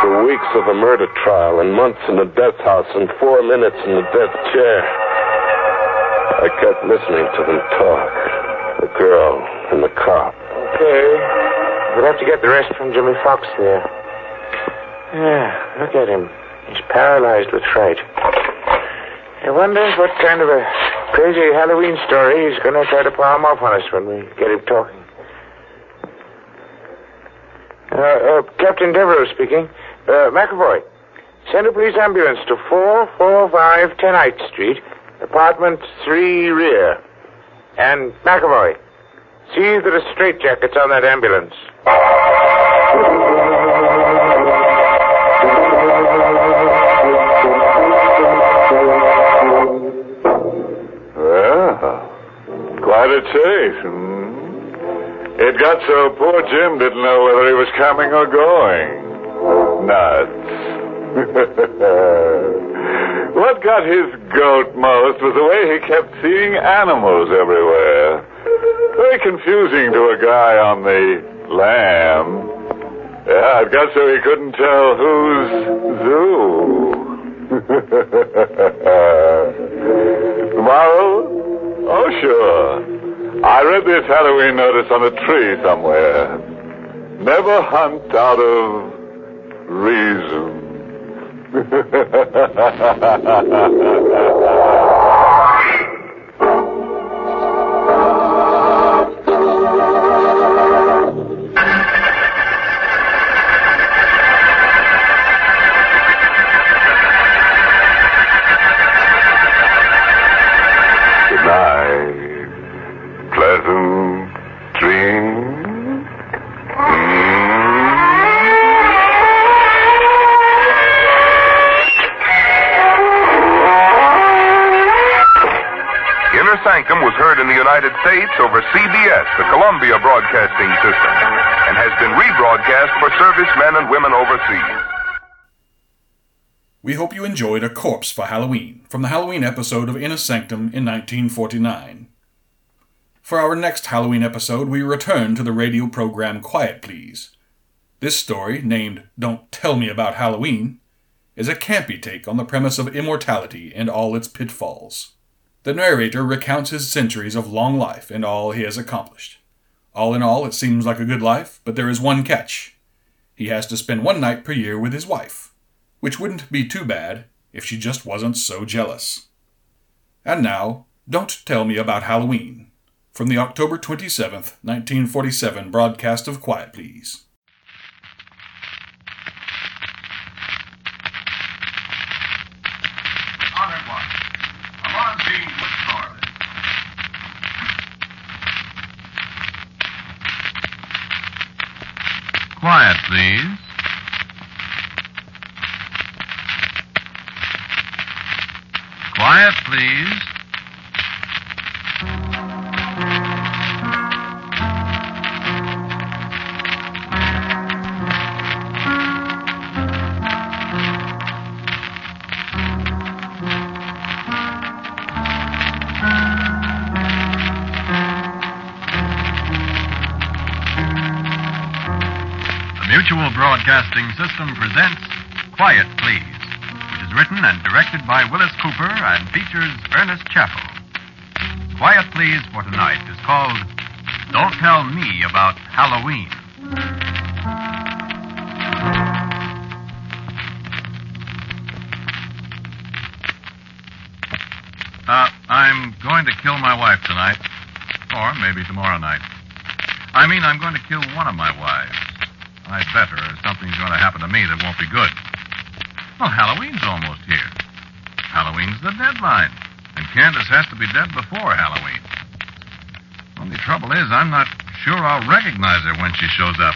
Through weeks of a murder trial and months in the death house and four minutes in the death chair. I kept listening to them talk. The girl and the cop. Okay. We'll have to get the rest from Jimmy Fox there. Yeah, look at him. He's paralyzed with fright. I wonder what kind of a crazy Halloween story he's going to try to palm off on us when we get him talking. Uh, uh, Captain Devereux speaking. Uh, McAvoy, send a police ambulance to 445 10th Street, apartment 3 rear. And McAvoy, see that a straitjacket's on that ambulance. Chase. Hmm? It got so poor Jim didn't know whether he was coming or going. Nuts. What got his goat most was the way he kept seeing animals everywhere. Very confusing to a guy on the lamb. Yeah, it got so he couldn't tell whose zoo. Tomorrow? Oh, sure. I read this Halloween notice on a tree somewhere. Never hunt out of reason. States over CBS, the Columbia Broadcasting System, and has been rebroadcast for servicemen and women overseas. We hope you enjoyed A Corpse for Halloween from the Halloween episode of Inner Sanctum in 1949. For our next Halloween episode, we return to the radio program Quiet Please. This story, named Don't Tell Me About Halloween, is a campy take on the premise of immortality and all its pitfalls. The narrator recounts his centuries of long life and all he has accomplished. All in all, it seems like a good life, but there is one catch. He has to spend one night per year with his wife, which wouldn't be too bad if she just wasn't so jealous. And now, Don't Tell Me About Halloween, from the October 27th, 1947 broadcast of Quiet Please. Broadcasting System presents Quiet, Please, which is written and directed by Willis Cooper and features Ernest Chappell. Quiet, Please for tonight is called Don't Tell Me About Halloween. Uh, I'm going to kill my wife tonight. Or maybe tomorrow night. I mean, I'm going to kill one of my wives. I'd better, or something's going to happen to me that won't be good. Well, Halloween's almost here. Halloween's the deadline. And Candace has to be dead before Halloween. Only trouble is, I'm not sure I'll recognize her when she shows up.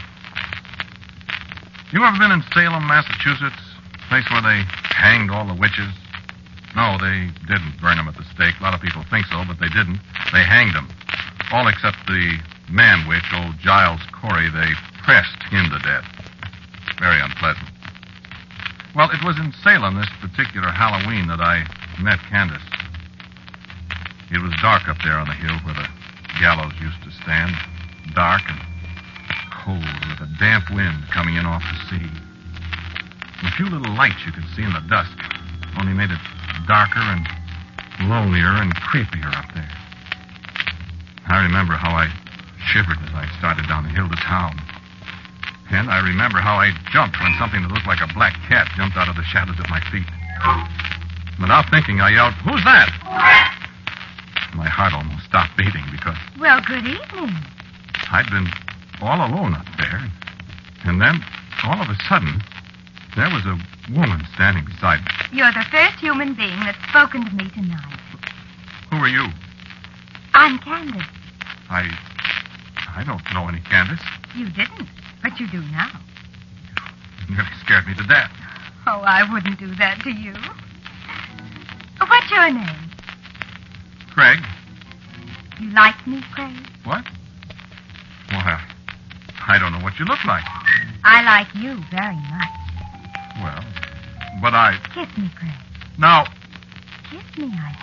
You ever been in Salem, Massachusetts? Place where they hanged all the witches? No, they didn't burn them at the stake. A lot of people think so, but they didn't. They hanged them. All except the man witch, old Giles Corey. They pressed him to death. Very unpleasant. Well, it was in Salem this particular Halloween that I met Candace. It was dark up there on the hill where the gallows used to stand. Dark and cold with a damp wind coming in off the sea. A few little lights you could see in the dusk only made it darker and lonelier and creepier up there. I remember how I shivered as I started down the hill to town. And I remember how I jumped when something that looked like a black cat jumped out of the shadows at my feet. Without thinking, I yelled, Who's that? My heart almost stopped beating because Well, good evening. I'd been all alone up there. And then, all of a sudden, there was a woman standing beside me. You're the first human being that's spoken to me tonight. Who are you? I'm Candace. I. I don't know any Candace. You didn't, but you do now. You nearly scared me to death. Oh, I wouldn't do that to you. What's your name? Craig? You like me, Craig? What? Well, I don't know what you look like. I like you very much. Well, but I. Kiss me, Craig. Now, Kiss me, I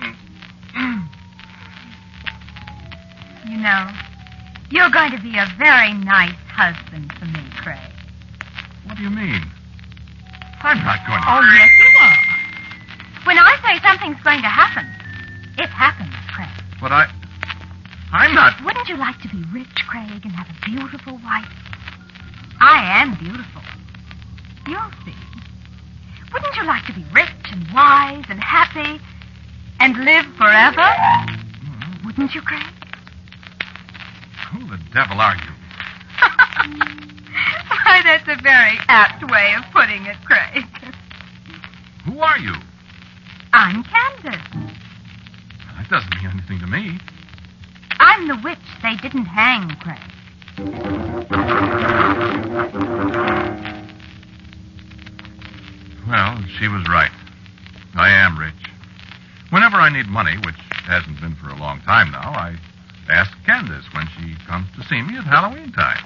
said. you know, you're going to be a very nice husband for me, Craig. What do you mean? I'm not going to. Oh, yes, you are. When I say something's going to happen, it happens, Craig. But I. I'm not. Wouldn't you like to be rich, Craig, and have a beautiful wife? I am beautiful. You'll see. Wouldn't you like to be rich and wise and happy and live forever? Mm-hmm. Wouldn't you, Craig? Who the devil are you? Why, that's a very apt way of putting it, Craig. Who are you? I'm Candace. That doesn't mean anything to me. I'm the witch they didn't hang, Craig. Well, she was right. I am rich. Whenever I need money, which hasn't been for a long time now, I ask Candace when she comes to see me at Halloween time.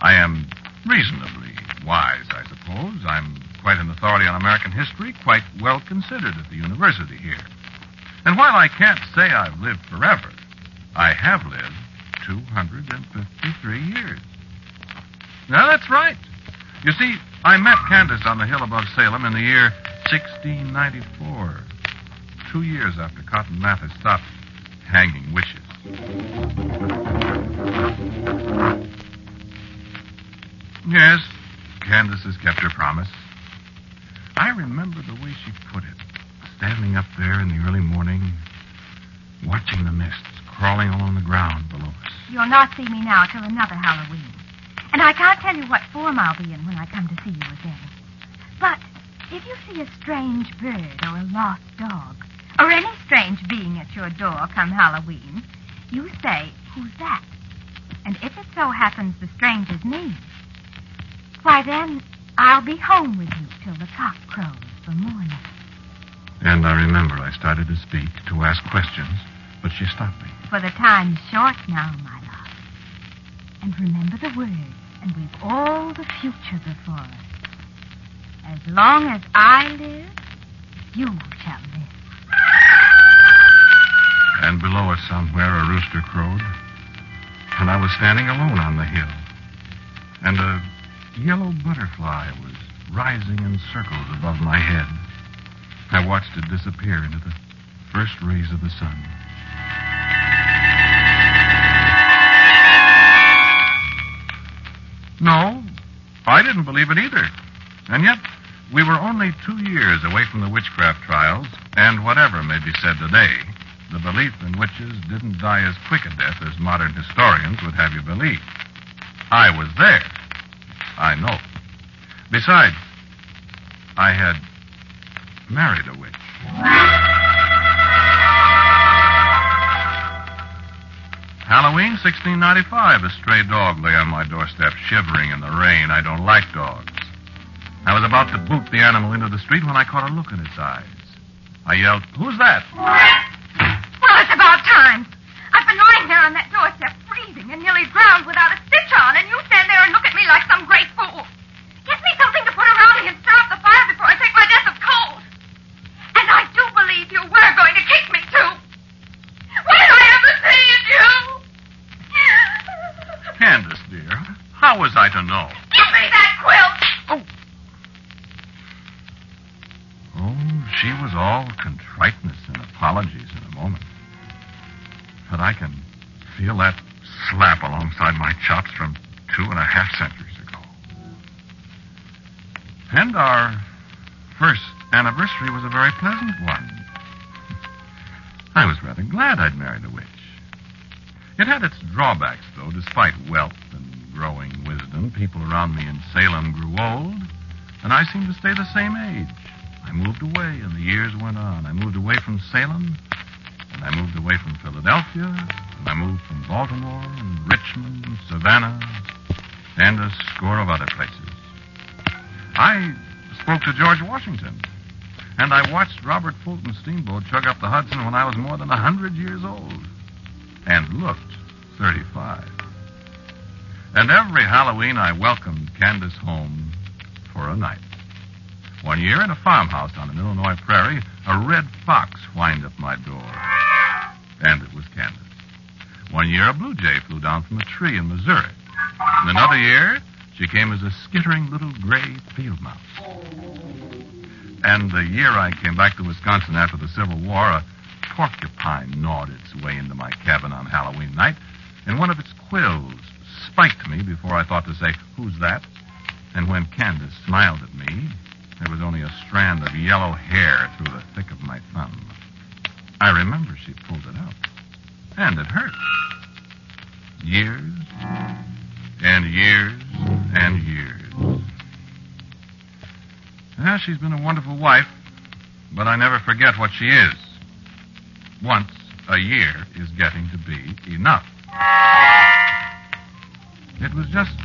I am reasonably wise, I suppose. I'm quite an authority on American history, quite well considered at the university here. And while I can't say I've lived forever, I have lived 253 years. Now, that's right. You see, I met Candace on the hill above Salem in the year 1694, two years after Cotton Mather stopped hanging witches. Yes, Candace has kept her promise. I remember the way she put it, standing up there in the early morning, watching the mists crawling along the ground below us. You'll not see me now till another Halloween. And I can't tell you what form I'll be in when I come to see you again. But if you see a strange bird or a lost dog, or any strange being at your door come Halloween, you say, Who's that? And if it so happens the stranger's me, why then I'll be home with you till the cock crows for morning. And I remember I started to speak, to ask questions, but she stopped me. For the time's short now, my love. And remember the words, and we've all the future before us. As long as I live, you shall live. And below us somewhere a rooster crowed. And I was standing alone on the hill. And a yellow butterfly was rising in circles above my head. I watched it disappear into the first rays of the sun. No, I didn't believe it either. And yet, we were only two years away from the witchcraft trials, and whatever may be said today, the belief in witches didn't die as quick a death as modern historians would have you believe. I was there. I know. Besides, I had married a witch. Halloween 1695, a stray dog lay on my doorstep, shivering in the rain. I don't like dogs. I was about to boot the animal into the street when I caught a look in its eyes. I yelled, Who's that? Well, it's about time. I've been lying there on that doorstep, freezing and nearly drowned without a on, and you stand there and look at me like some great fool. Get me something to put around me and stir up the fire before I take my death of cold. And I do believe you were going to kick me, too. What did I ever say in you? Candace, dear, how was I to know? Give me that quilt. Oh. oh, she was all contriteness and apologies in a moment. But I can feel that slap alongside my chops from two and a half centuries ago. And our first anniversary was a very pleasant one. I was rather glad I'd married a witch. It had its drawbacks, though. Despite wealth and growing wisdom, people around me in Salem grew old, and I seemed to stay the same age. I moved away, and the years went on. I moved away from Salem, and I moved away from Philadelphia, I moved from Baltimore, and Richmond, and Savannah, and a score of other places. I spoke to George Washington, and I watched Robert Fulton's steamboat chug up the Hudson when I was more than a hundred years old, and looked 35. And every Halloween I welcomed Candace home for a night. One year in a farmhouse on an Illinois prairie, a red fox whined at my door. And it was Candace. One year, a blue jay flew down from a tree in Missouri. And another year, she came as a skittering little gray field mouse. And the year I came back to Wisconsin after the Civil War, a porcupine gnawed its way into my cabin on Halloween night, and one of its quills spiked me before I thought to say, Who's that? And when Candace smiled at me, there was only a strand of yellow hair through the thick of my thumb. I remember she pulled it out. And it hurt. Years and years and years. Yeah, she's been a wonderful wife, but I never forget what she is. Once a year is getting to be enough. It was just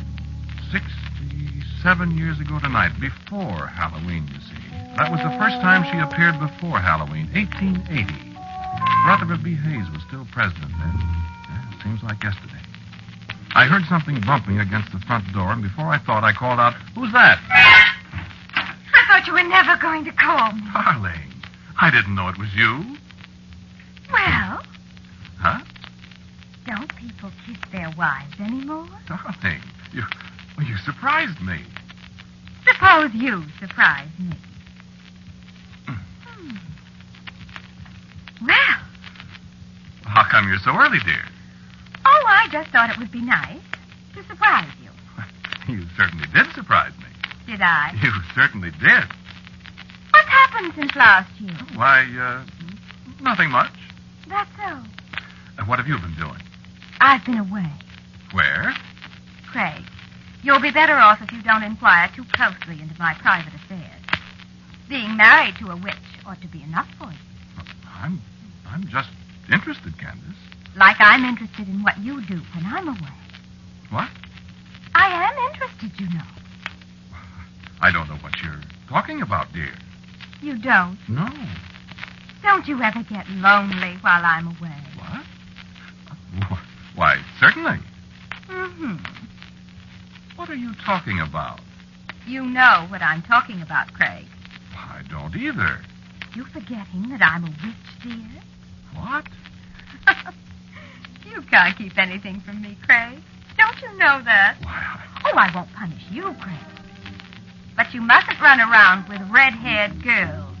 67 years ago tonight, before Halloween, you see. That was the first time she appeared before Halloween, 1880. Rutherford B. Hayes was still president then. Yeah, seems like yesterday. I heard something bumping against the front door, and before I thought, I called out, Who's that? I thought you were never going to call me. Darling, I didn't know it was you. Well, Huh? don't people kiss their wives anymore? Darling, you, well, you surprised me. Suppose you surprised me. Hmm. Well, How come you're so early, dear? oh, I just thought it would be nice to surprise you. You certainly did surprise me. Did I? You certainly did. What's happened since last year? Why, uh, nothing much. That's so. Uh, what have you been doing? I've been away. Where? Craig, you'll be better off if you don't inquire too closely into my private affairs. Being married to a witch ought to be enough for you. I'm, I'm just interested, Candace. Like I'm interested in what you do when I'm away. What? I am interested, you know. I don't know what you're talking about, dear. You don't. No. Don't you ever get lonely while I'm away? What? Why, certainly. Mm-hmm. What are you talking about? You know what I'm talking about, Craig. I don't either. You forgetting that I'm a witch, dear? What? you can't keep anything from me, Craig. Don't you know that? Why? Oh, I won't punish you, Craig. But you mustn't run around with red-haired girls.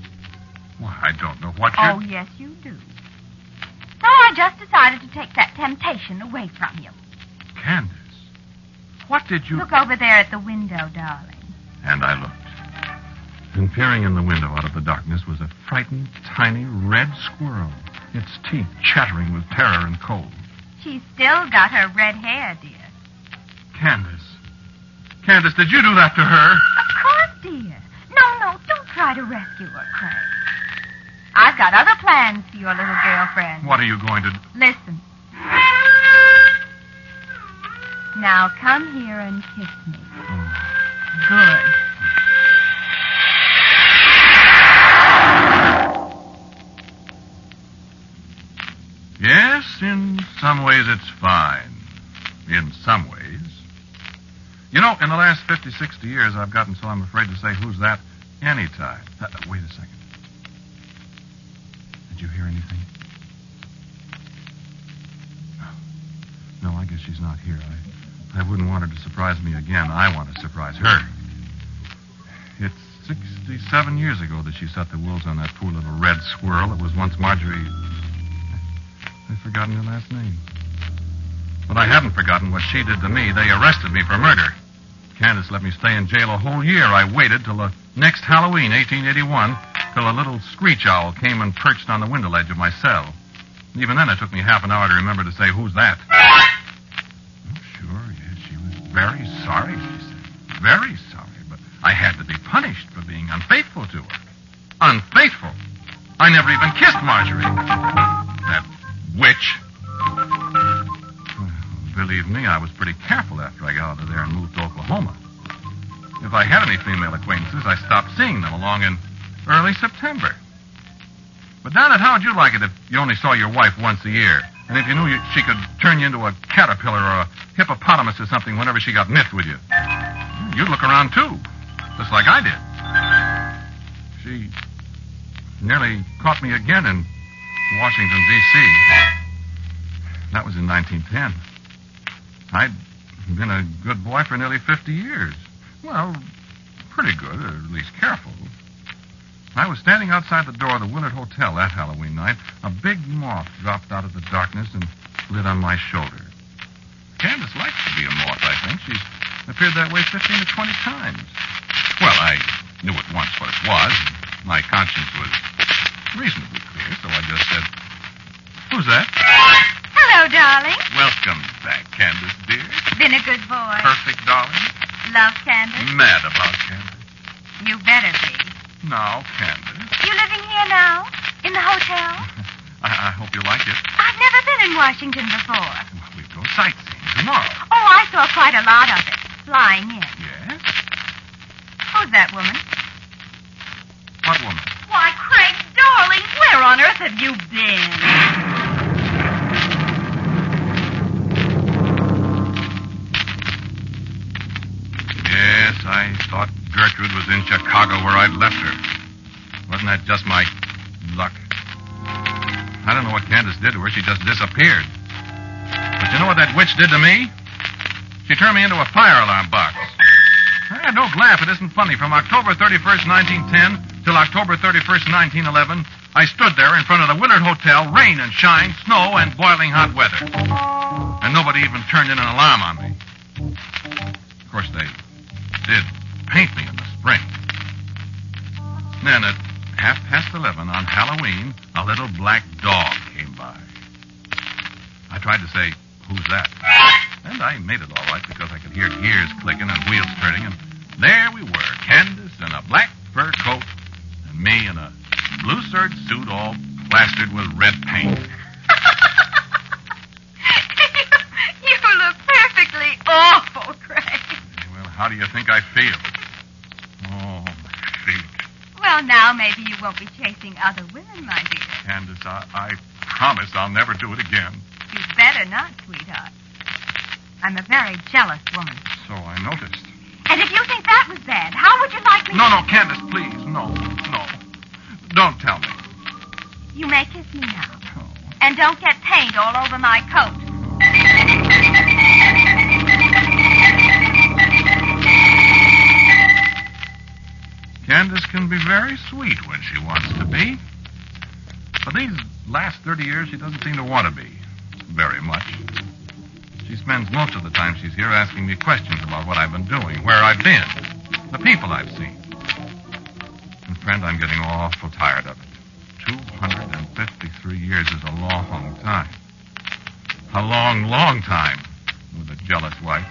Why, I don't know what you're... Oh, yes, you do. So I just decided to take that temptation away from you. Candace, what did you... Look over there at the window, darling. And I looked. And peering in the window out of the darkness was a frightened, tiny red squirrel, its teeth chattering with terror and cold. She's still got her red hair, dear. Candace. Candace, did you do that to her? Of course, dear. No, no, don't try to rescue her, Craig. I've got other plans for your little girlfriend. What are you going to do? Listen. Now come here and kiss me. Hmm. Good. Some ways it's fine. In some ways. You know, in the last 50, 60 years, I've gotten so I'm afraid to say who's that anytime. Uh, uh, wait a second. Did you hear anything? No, I guess she's not here. I, I wouldn't want her to surprise me again. I want to surprise her. It's 67 years ago that she set the wolves on that poor little red squirrel that was once Marjorie. I've forgotten her last name. But I haven't forgotten what she did to me. They arrested me for murder. Candace let me stay in jail a whole year. I waited till the next Halloween, 1881, till a little screech owl came and perched on the window ledge of my cell. Even then, it took me half an hour to remember to say, Who's that? Oh, sure, yes, she was very sorry, she said. Very sorry, but I had to be punished for being unfaithful to her. Unfaithful? I never even kissed Marjorie. I had any female acquaintances, I stopped seeing them along in early September. But, Donnet, how'd you like it if you only saw your wife once a year? And if you knew you, she could turn you into a caterpillar or a hippopotamus or something whenever she got miffed with you? You'd look around, too, just like I did. She. nearly caught me again in Washington, D.C. That was in 1910. I'd been a good boy for nearly 50 years. Well, pretty good, or at least careful. I was standing outside the door of the Willard Hotel that Halloween night. A big moth dropped out of the darkness and lit on my shoulder. Candace likes to be a moth, I think. She's appeared that way 15 to 20 times. Well, I knew at once what it was. My conscience was reasonably clear, so I just said, Who's that? Hello, darling. Welcome back, Candace, dear. Been a good boy. Perfect, darling. Love Candace? Mad about Candace. You better be. Now, Candace. You living here now? In the hotel? I, I hope you like it. I've never been in Washington before. we'll go sightseeing tomorrow. Oh, I saw quite a lot of it. Flying in. Yes? Who's that woman? What woman? Why, Craig, darling, where on earth have you been? Yes, I thought Gertrude was in Chicago where I'd left her. Wasn't that just my luck? I don't know what Candace did to her. She just disappeared. But you know what that witch did to me? She turned me into a fire alarm box. Eh, don't laugh. It isn't funny. From October 31st, 1910 till October 31st, 1911, I stood there in front of the Willard Hotel, rain and shine, snow and boiling hot weather. And nobody even turned in an alarm on me. Of course, they did paint me in the spring. Then at half past 11 on Halloween, a little black dog came by. I tried to say, Who's that? And I made it all right because I could hear gears clicking and wheels turning, and there we were, Candace in a black fur coat, and me in a blue serge suit all plastered with red paint. You look perfectly awful, Craig. Well, how do you think I feel? Oh. Well, now maybe you won't be chasing other women, my dear. Candace, I, I promise I'll never do it again. You'd better not, sweetheart. I'm a very jealous woman. So I noticed. And if you think that was bad, how would you like me No, to... no, Candace, please. No, no. Don't tell me. You may kiss me now. Oh. And don't get paint all over my coat. Oh. Candace can be very sweet when she wants to be. But these last 30 years, she doesn't seem to want to be. Very much. She spends most of the time she's here asking me questions about what I've been doing, where I've been, the people I've seen. And, friend, I'm getting awful tired of it. 253 years is a long time. A long, long time with a jealous wife.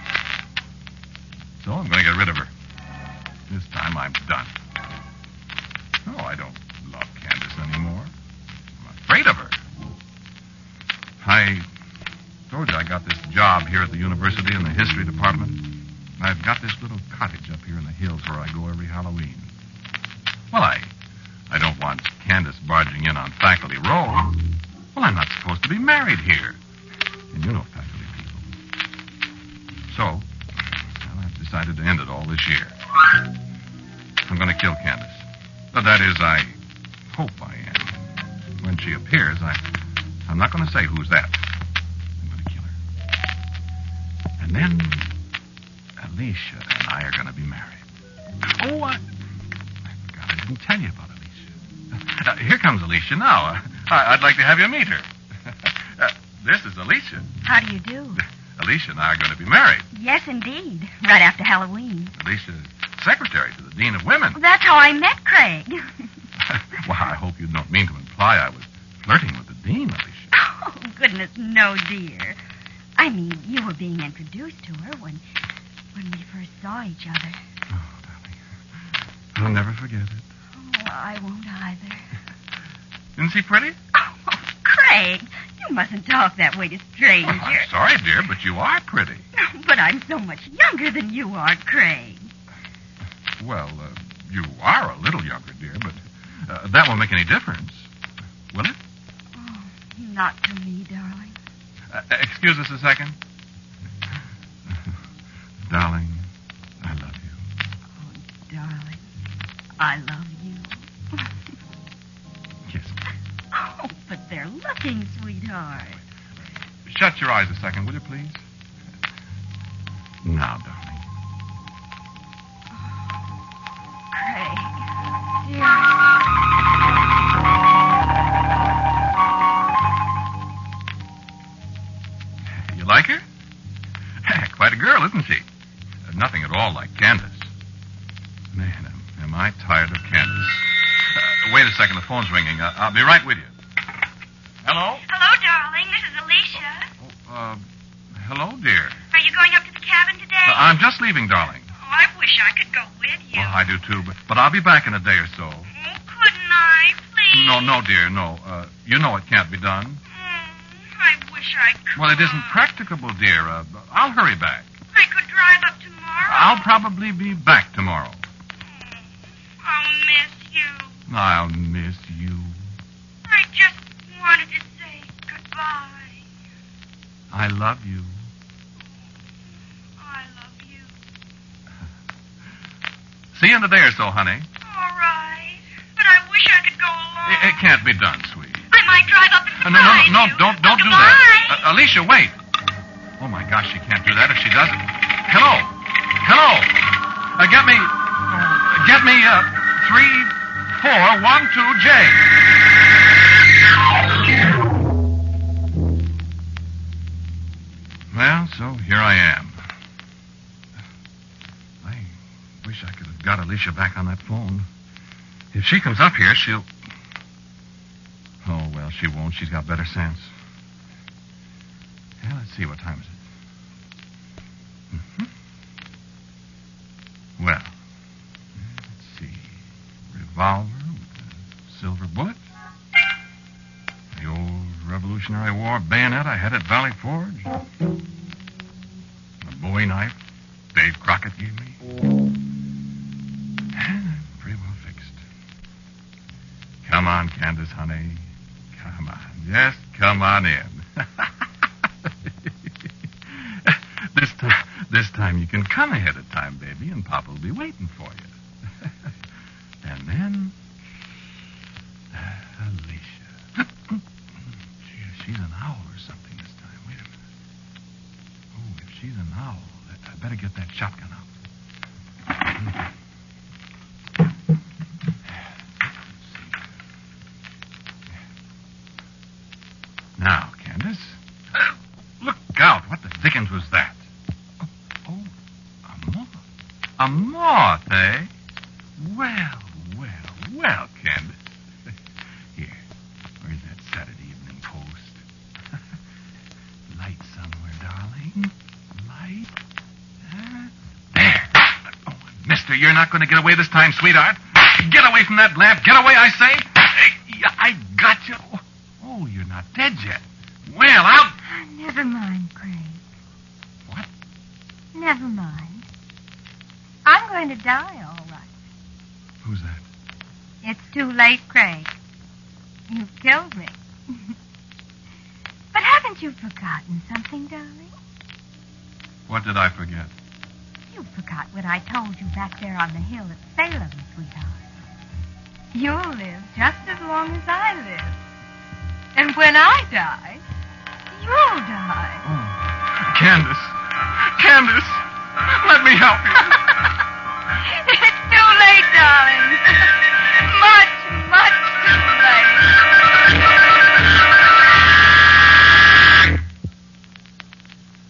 So I'm going to get rid of her. This time I'm done. I told you I got this job here at the university in the history department. I've got this little cottage up here in the hills where I go every Halloween. Well, I I don't want Candace barging in on faculty row. Well, I'm not supposed to be married here. And you know faculty people. So, well, I've decided to end it all this year. I'm going to kill Candace. But that is, I hope I am. When she appears, I, I'm not going to say who's that. I'm going to kill her. And then Alicia and I are going to be married. Oh, I, I forgot I didn't tell you about Alicia. Uh, here comes Alicia now. Uh, I, I'd like to have you meet her. Uh, this is Alicia. How do you do? Alicia and I are going to be married. Yes, indeed. Right after Halloween. Alicia's secretary to the Dean of Women. That's how I met Craig. Well, I hope you don't mean to imply I was flirting with the Dean, Alicia. Oh, goodness, no, dear. I mean, you were being introduced to her when when we first saw each other. I'll never forget it. Oh, I won't either. Isn't she pretty? Oh, Craig, you mustn't talk that way to strangers. I'm sorry, dear, but you are pretty. But I'm so much younger than you are, Craig. Well, uh, you are a little younger, dear, but uh, that won't make any difference. Will it? Oh, not to me, darling. Uh, excuse us a second. Darling, I love you. Oh, darling, I love you. Yes. Oh, but they're looking, sweetheart. Shut your eyes a second, will you, please? You like her? Quite a girl, isn't she? Nothing at all like Candace. Man, am, am I tired of Candace. Uh, wait a second, the phone's ringing. Uh, I'll be right with you. Hello? Hello, darling. This is Alicia. Uh, hello, dear. Are you going up to the cabin today? Uh, I'm just leaving, darling. Oh, I wish I could go with you. Well, I do too, but, but I'll be back in a day or so. Oh, couldn't I, please? No, no, dear, no. Uh, you know it can't be done. I wish I could. Well, it isn't practicable, dear. Uh, I'll hurry back. I could drive up tomorrow. I'll probably be back tomorrow. I'll miss you. I'll miss you. I just wanted to say goodbye. I love you. I love you. See you in a day or so, honey. All right. But I wish I could go along. It, it can't be done, sweet. Drive up and Uh, no, no, no, you. don't, don't do that. Uh, Alicia, wait. Oh my gosh, she can't do that if she does it. Hello, hello. Uh, get me, uh, get me uh, three, four, one, two, J. Well, so here I am. I wish I could have got Alicia back on that phone. If she comes up here, she'll. She won't. She's got better sense. Yeah, let's see. What time is it? hmm Well, let's see. Revolver with a silver bullet. The old Revolutionary War bayonet I had at Valley Forge. A Bowie knife Dave Crockett gave me. Pretty well fixed. Come on, Candace, honey. Come on. Just come on in. this time, this time you can come ahead of time, baby, and Papa will be waiting for you. and then, uh, Alicia. Gee, she's an owl or something this time. Wait a minute. Oh, if she's an owl, I better get that shotgun out. Now, Candace. Look out. What the dickens was that? Oh, oh, a moth. A moth, eh? Well, well, well, Candace. Here, where's that Saturday Evening Post? Light somewhere, darling. Light. Huh? There. Oh, mister, you're not going to get away this time, sweetheart. Get away from that lamp. Get away, I say. I got you. Oh, you're not dead yet. Well, I'll. Never mind, Craig. What? Never mind. I'm going to die, all right. Who's that? It's too late, Craig. You've killed me. but haven't you forgotten something, darling? What did I forget? Forgot what I told you back there on the hill at Salem, sweetheart. You'll live just as long as I live. And when I die, you'll die. Oh, Candace. Candace. Let me help you. it's too late, darling. much, much too late.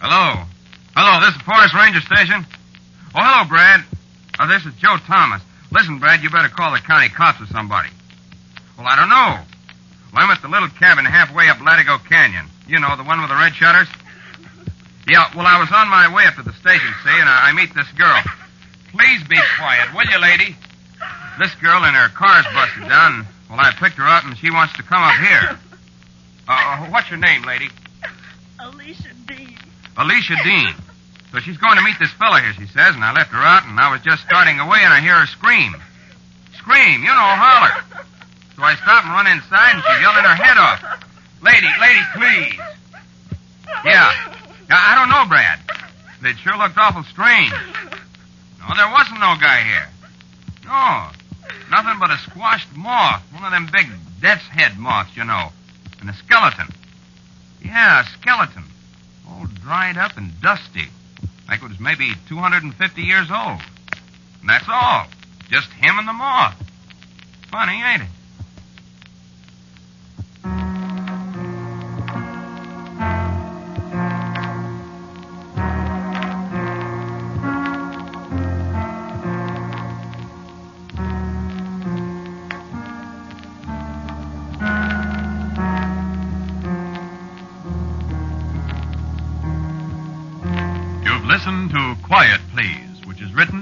Hello. Hello, this is Forest Ranger Station. Oh, hello, Brad. Oh, this is Joe Thomas. Listen, Brad, you better call the county cops or somebody. Well, I don't know. Well, I'm at the little cabin halfway up Latigo Canyon. You know, the one with the red shutters? Yeah, well, I was on my way up to the station, see, and I, I meet this girl. Please be quiet, will you, lady? This girl and her car's busted down. Well, I picked her up, and she wants to come up here. Uh, what's your name, lady? Alicia Dean. Alicia Dean. So she's going to meet this fella here, she says, and I left her out, and I was just starting away, and I hear her scream. Scream, you know, holler. So I stop and run inside, and she's yelling her head off. Lady, lady, please. Yeah. yeah I don't know, Brad. It sure looked awful strange. No, there wasn't no guy here. No. Nothing but a squashed moth. One of them big death's head moths, you know. And a skeleton. Yeah, a skeleton. All dried up and dusty. It was maybe 250 years old. And that's all. Just him and the moth. Funny, ain't it?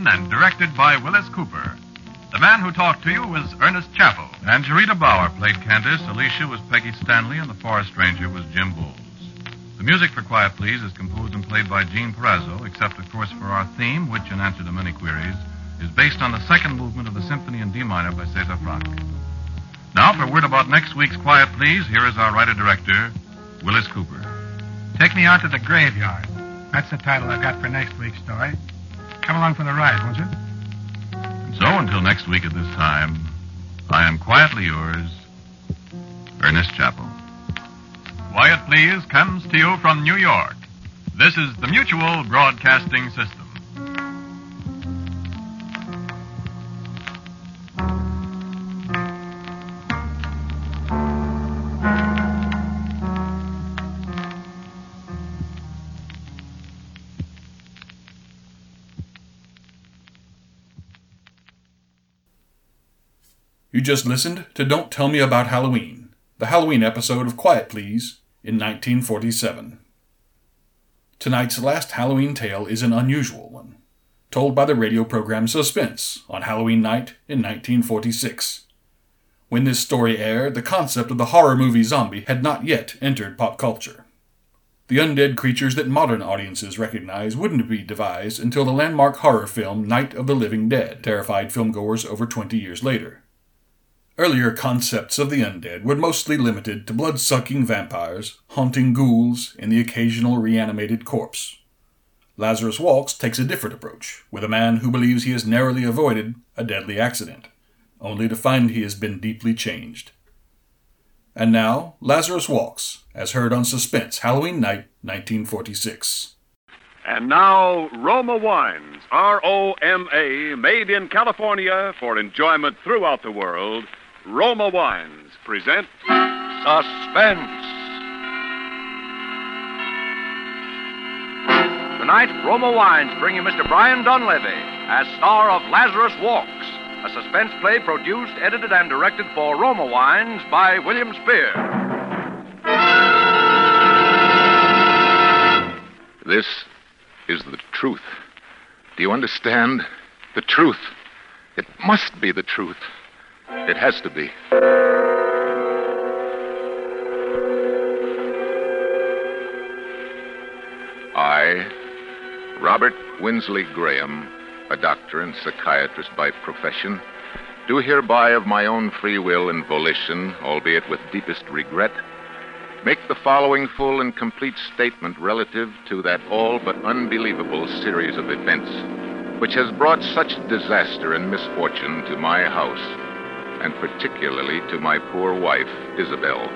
Written and directed by Willis Cooper. The man who talked to you was Ernest Chappell. And Jarita Bauer played Candace, Alicia was Peggy Stanley, and the forest ranger was Jim Bowles. The music for Quiet Please is composed and played by Gene Perazzo, except, of course, for our theme, which, in answer to many queries, is based on the second movement of the Symphony in D minor by Cesar Franck. Now, for word about next week's Quiet Please, here is our writer-director, Willis Cooper. Take me out to the graveyard. That's the title I've got for next week's story. Come along for the ride, won't you? And so, until next week at this time, I am quietly yours, Ernest Chappell. Quiet Please comes to you from New York. This is the Mutual Broadcasting System. Just listened to Don't Tell Me About Halloween, the Halloween episode of Quiet Please in 1947. Tonight's last Halloween tale is an unusual one, told by the radio program Suspense on Halloween night in 1946. When this story aired, the concept of the horror movie zombie had not yet entered pop culture. The undead creatures that modern audiences recognize wouldn't be devised until the landmark horror film Night of the Living Dead terrified filmgoers over 20 years later. Earlier concepts of the undead were mostly limited to blood sucking vampires, haunting ghouls, and the occasional reanimated corpse. Lazarus Walks takes a different approach, with a man who believes he has narrowly avoided a deadly accident, only to find he has been deeply changed. And now, Lazarus Walks, as heard on Suspense Halloween Night, 1946. And now, Roma Wines, R O M A, made in California for enjoyment throughout the world. Roma Wines present Suspense. Tonight, Roma Wines bring you Mr. Brian Donlevy as star of Lazarus Walks, a suspense play produced, edited, and directed for Roma Wines by William Spier. This is the truth. Do you understand? The truth. It must be the truth. It has to be. I, Robert Winsley Graham, a doctor and psychiatrist by profession, do hereby of my own free will and volition, albeit with deepest regret, make the following full and complete statement relative to that all but unbelievable series of events which has brought such disaster and misfortune to my house, and particularly to my poor wife, Isabel.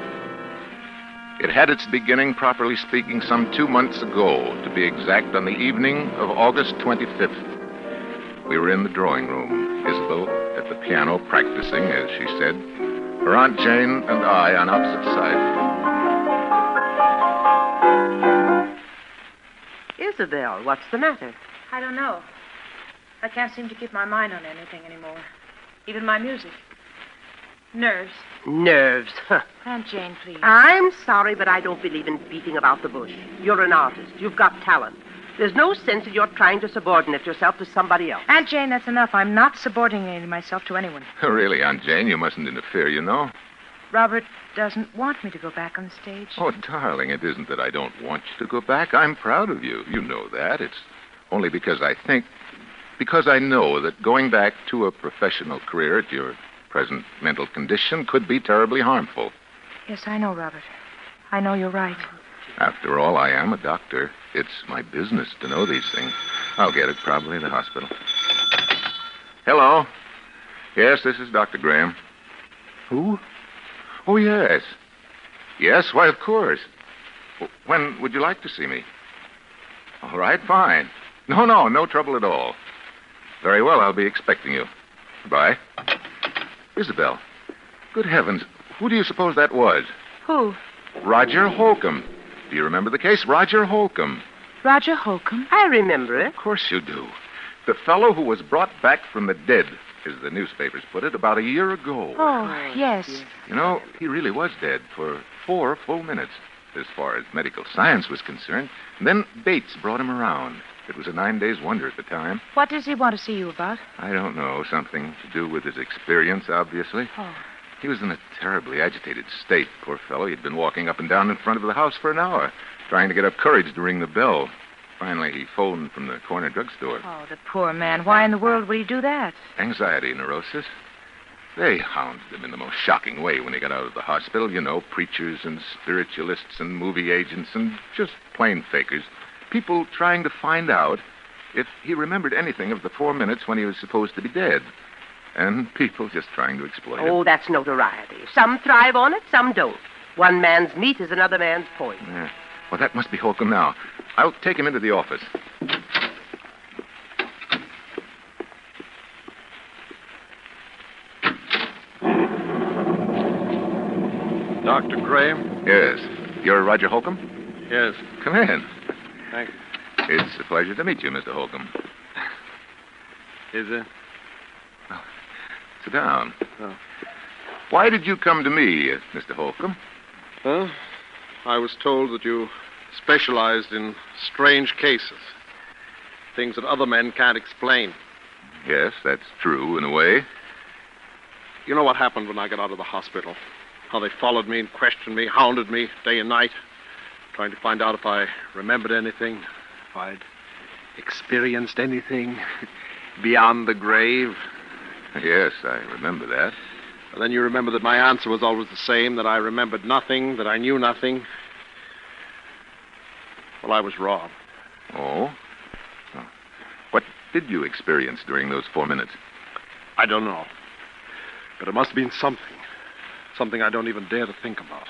It had its beginning, properly speaking, some two months ago, to be exact, on the evening of August 25th. We were in the drawing room, Isabel at the piano practicing, as she said, her Aunt Jane and I on opposite sides. Isabel, what's the matter? I don't know. I can't seem to keep my mind on anything anymore. Even my music. Nerves. Nerves. Huh. Aunt Jane, please. I'm sorry, but I don't believe in beating about the bush. You're an artist. You've got talent. There's no sense in your trying to subordinate yourself to somebody else. Aunt Jane, that's enough. I'm not subordinating myself to anyone. Really, Aunt Jane, you mustn't interfere, you know. Robert doesn't want me to go back on the stage. Oh, darling, it isn't that I don't want you to go back. I'm proud of you. You know that. It's only because I think, because I know that going back to a professional career at your present mental condition could be terribly harmful. Yes, I know, Robert. I know you're right. After all, I am a doctor. It's my business to know these things. I'll get it probably in the hospital. Hello. Yes, this is Dr. Graham. Who? Oh, yes. Yes, why, of course. When would you like to see me? All right, fine. No, no, no trouble at all. Very well, I'll be expecting you. Goodbye. Isabel, good heavens, who do you suppose that was? Who? Roger Holcomb. Do you remember the case? Roger Holcomb. Roger Holcomb? I remember it. Of course you do. The fellow who was brought back from the dead, as the newspapers put it, about a year ago. Oh, yes. You know, he really was dead for four full minutes, as far as medical science was concerned. And then Bates brought him around. It was a nine days wonder at the time. What does he want to see you about? I don't know, something to do with his experience, obviously. Oh. He was in a terribly agitated state, poor fellow. He'd been walking up and down in front of the house for an hour, trying to get up courage to ring the bell. Finally, he phoned from the corner drugstore. Oh, the poor man. Why in the world would he do that? Anxiety neurosis. They hounded him in the most shocking way when he got out of the hospital. You know, preachers and spiritualists and movie agents and just plain fakers. People trying to find out if he remembered anything of the four minutes when he was supposed to be dead. And people just trying to exploit him. Oh, that's notoriety. Some thrive on it, some don't. One man's meat is another man's poison. Yeah. Well, that must be Holcomb now. I'll take him into the office. Dr. Graham? Yes. You're Roger Holcomb? Yes. Come in. Thank It's a pleasure to meet you, Mr. Holcomb. you. Is it? Sit down. Oh. Why did you come to me, Mr. Holcomb? Huh? I was told that you specialized in strange cases. Things that other men can't explain. Yes, that's true in a way. You know what happened when I got out of the hospital? How they followed me and questioned me, hounded me day and night, trying to find out if I remembered anything, if I'd experienced anything beyond the grave. Yes, I remember that. And then you remember that my answer was always the same that I remembered nothing, that I knew nothing. Well, I was wrong. Oh? Oh. What did you experience during those four minutes? I don't know. But it must have been something. Something I don't even dare to think about.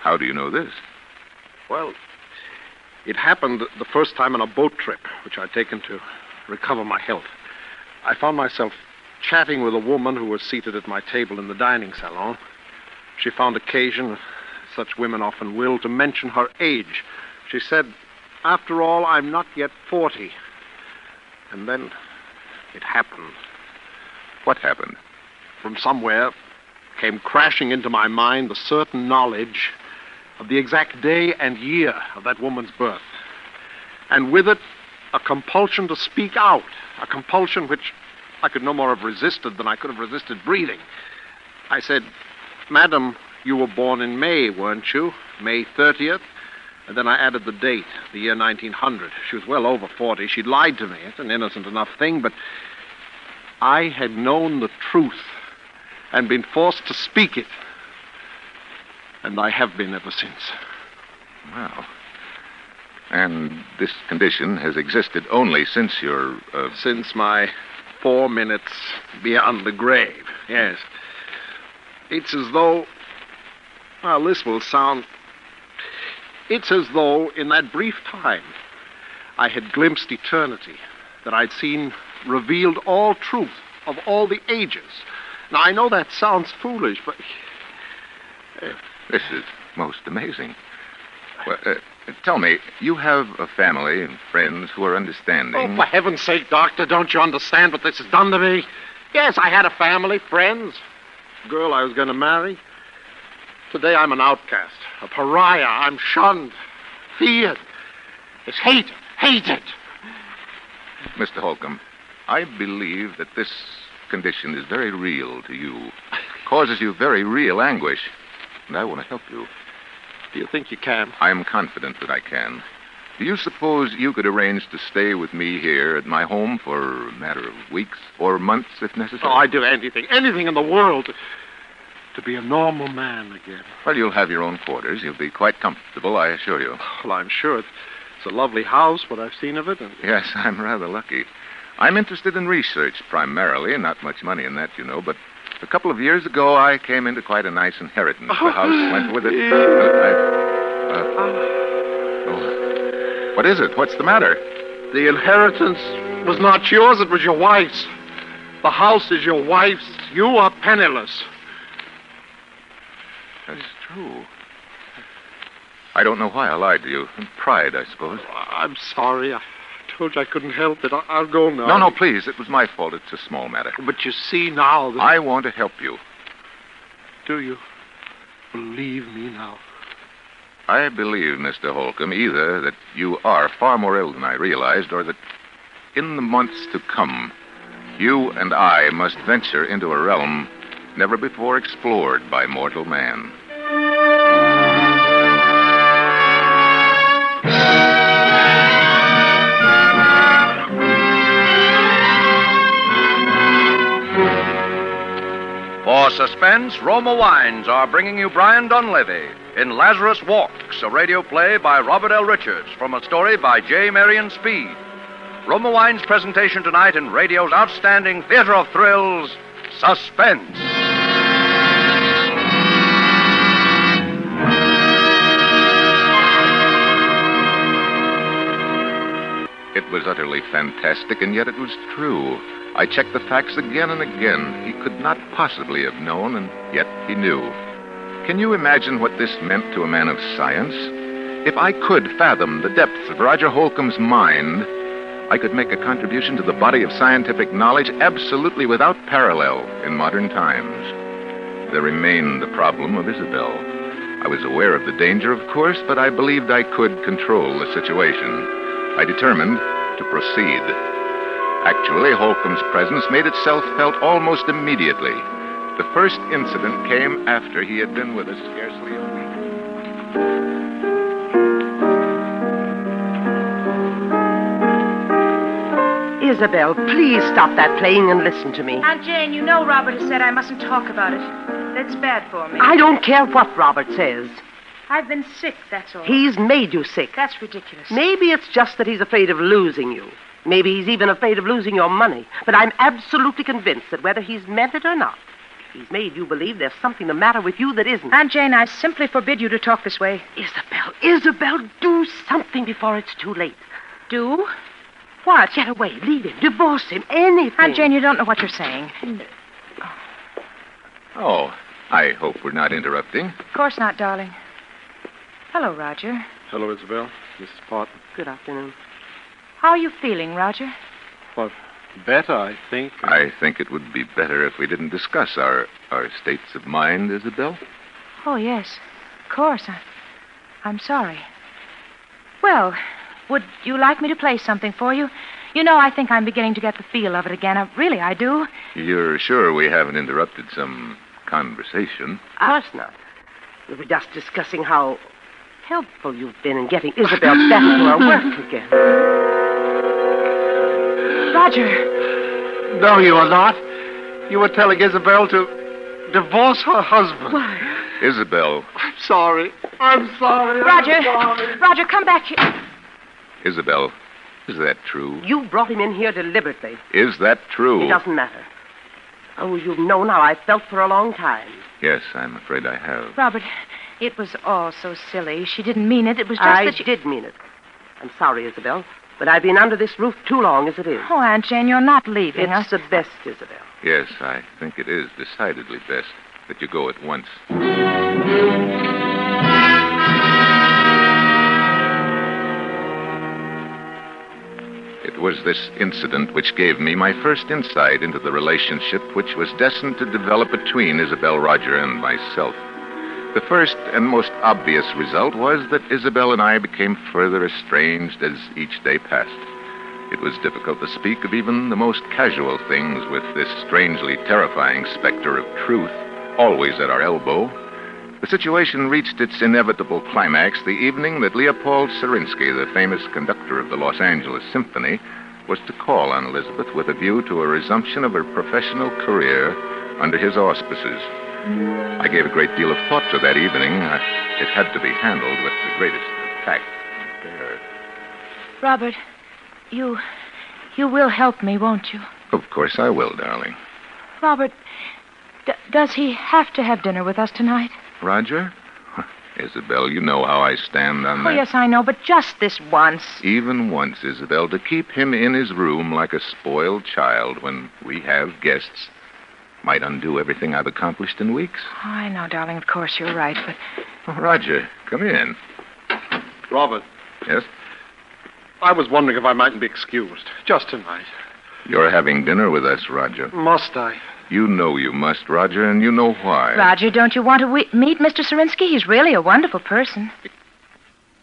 How do you know this? Well, it happened the first time on a boat trip, which I'd taken to recover my health. I found myself chatting with a woman who was seated at my table in the dining salon. She found occasion, such women often will, to mention her age. She said, After all, I'm not yet 40. And then it happened. What happened? From somewhere came crashing into my mind the certain knowledge of the exact day and year of that woman's birth. And with it, a compulsion to speak out, a compulsion which I could no more have resisted than I could have resisted breathing. I said, Madam, you were born in May, weren't you? May 30th? And then I added the date, the year 1900. She was well over 40. She'd lied to me. It's an innocent enough thing, but I had known the truth and been forced to speak it. And I have been ever since. Wow. And this condition has existed only since your. Uh... Since my four minutes beyond the grave, yes. It's as though. Well, this will sound. It's as though, in that brief time, I had glimpsed eternity, that I'd seen revealed all truth of all the ages. Now, I know that sounds foolish, but. Uh, this is most amazing. Well, uh, tell me, you have a family and friends who are understanding. Oh, for heaven's sake, Doctor, don't you understand what this has done to me? Yes, I had a family, friends, girl I was going to marry. Today I'm an outcast, a pariah. I'm shunned, feared, is hated, hated. Mr. Holcomb, I believe that this condition is very real to you, causes you very real anguish, and I want to help you. Do you think you can? I am confident that I can. Do you suppose you could arrange to stay with me here at my home for a matter of weeks or months, if necessary? Oh, I'd do anything, anything in the world to, to be a normal man again. Well, you'll have your own quarters. You'll be quite comfortable, I assure you. Oh, well, I'm sure it's, it's a lovely house, what I've seen of it. And... Yes, I'm rather lucky. I'm interested in research primarily, not much money in that, you know, but A couple of years ago, I came into quite a nice inheritance. The house went with it. Uh, I- uh, oh. What is it? What's the matter? The inheritance was not yours, it was your wife's. The house is your wife's. You are penniless. That's true. I don't know why I lied to you. Pride, I suppose. I'm sorry. I I couldn't help it. I- I'll go now. No, no, please. It was my fault. It's a small matter. But you see now that. I want to help you. Do you believe me now? I believe, Mr. Holcomb, either that you are far more ill than I realized, or that in the months to come, you and I must venture into a realm never before explored by mortal man. For suspense, Roma Wines are bringing you Brian Donlevy in Lazarus Walks, a radio play by Robert L. Richards from a story by J. Marion Speed. Roma Wines' presentation tonight in radio's outstanding theater of thrills, Suspense. It was utterly fantastic, and yet it was true. I checked the facts again and again. He could not possibly have known, and yet he knew. Can you imagine what this meant to a man of science? If I could fathom the depths of Roger Holcomb's mind, I could make a contribution to the body of scientific knowledge absolutely without parallel in modern times. There remained the problem of Isabel. I was aware of the danger, of course, but I believed I could control the situation. I determined to proceed. Actually, Holcomb's presence made itself felt almost immediately. The first incident came after he had been with us scarcely a week. Isabel, please stop that playing and listen to me. Aunt Jane, you know Robert has said I mustn't talk about it. That's bad for me. I don't care what Robert says. I've been sick, that's all. He's made you sick. That's ridiculous. Maybe it's just that he's afraid of losing you. Maybe he's even afraid of losing your money. But I'm absolutely convinced that whether he's meant it or not, he's made you believe there's something the matter with you that isn't. Aunt Jane, I simply forbid you to talk this way. Isabel, Isabel, do something before it's too late. Do? What? Get away. Leave him. Divorce him. Anything. Aunt Jane, you don't know what you're saying. Oh, I hope we're not interrupting. Of course not, darling. Hello, Roger. Hello, Isabel. Mrs. Parton. Good afternoon. How are you feeling, Roger? Well, better, I think. I think it would be better if we didn't discuss our, our states of mind, Isabel. Oh, yes. Of course. I, I'm sorry. Well, would you like me to play something for you? You know, I think I'm beginning to get the feel of it again. Uh, really, I do. You're sure we haven't interrupted some conversation? Of course not. We were just discussing how helpful you've been in getting Isabel back to her work again. Roger. No, you are not. You were telling Isabel to divorce her husband. Why? Isabel. I'm sorry. I'm sorry. I'm Roger. sorry. Roger, come back here. Isabel, is that true? You brought him in here deliberately. Is that true? It doesn't matter. Oh, you've known how I felt for a long time. Yes, I'm afraid I have. Robert, it was all so silly. She didn't mean it. It was just I that she... did mean it. I'm sorry, Isabel, but I've been under this roof too long as it is. Oh, Aunt Jane, you're not leaving it's us. the best, Isabel. Yes, I think it is decidedly best that you go at once. It was this incident which gave me my first insight into the relationship which was destined to develop between Isabel Roger and myself. The first and most obvious result was that Isabel and I became further estranged as each day passed. It was difficult to speak of even the most casual things with this strangely terrifying specter of truth always at our elbow. The situation reached its inevitable climax the evening that Leopold Serinsky, the famous conductor of the Los Angeles Symphony, was to call on Elizabeth with a view to a resumption of her professional career under his auspices. I gave a great deal of thought to that evening. Uh, it had to be handled with the greatest tact and care. Robert, you. You will help me, won't you? Of course I will, darling. Robert, D- does he have to have dinner with us tonight? Roger? Isabel, you know how I stand on that. Oh, yes, I know, but just this once. Even once, Isabel, to keep him in his room like a spoiled child when we have guests might undo everything I've accomplished in weeks. I know, darling, of course you're right, but. Oh, Roger, come in. Robert, Yes? I was wondering if I mightn't be excused. Just tonight. You're having dinner with us, Roger. Must I? You know you must, Roger, and you know why. Roger, don't you want to we- meet Mr. Serinsky? He's really a wonderful person.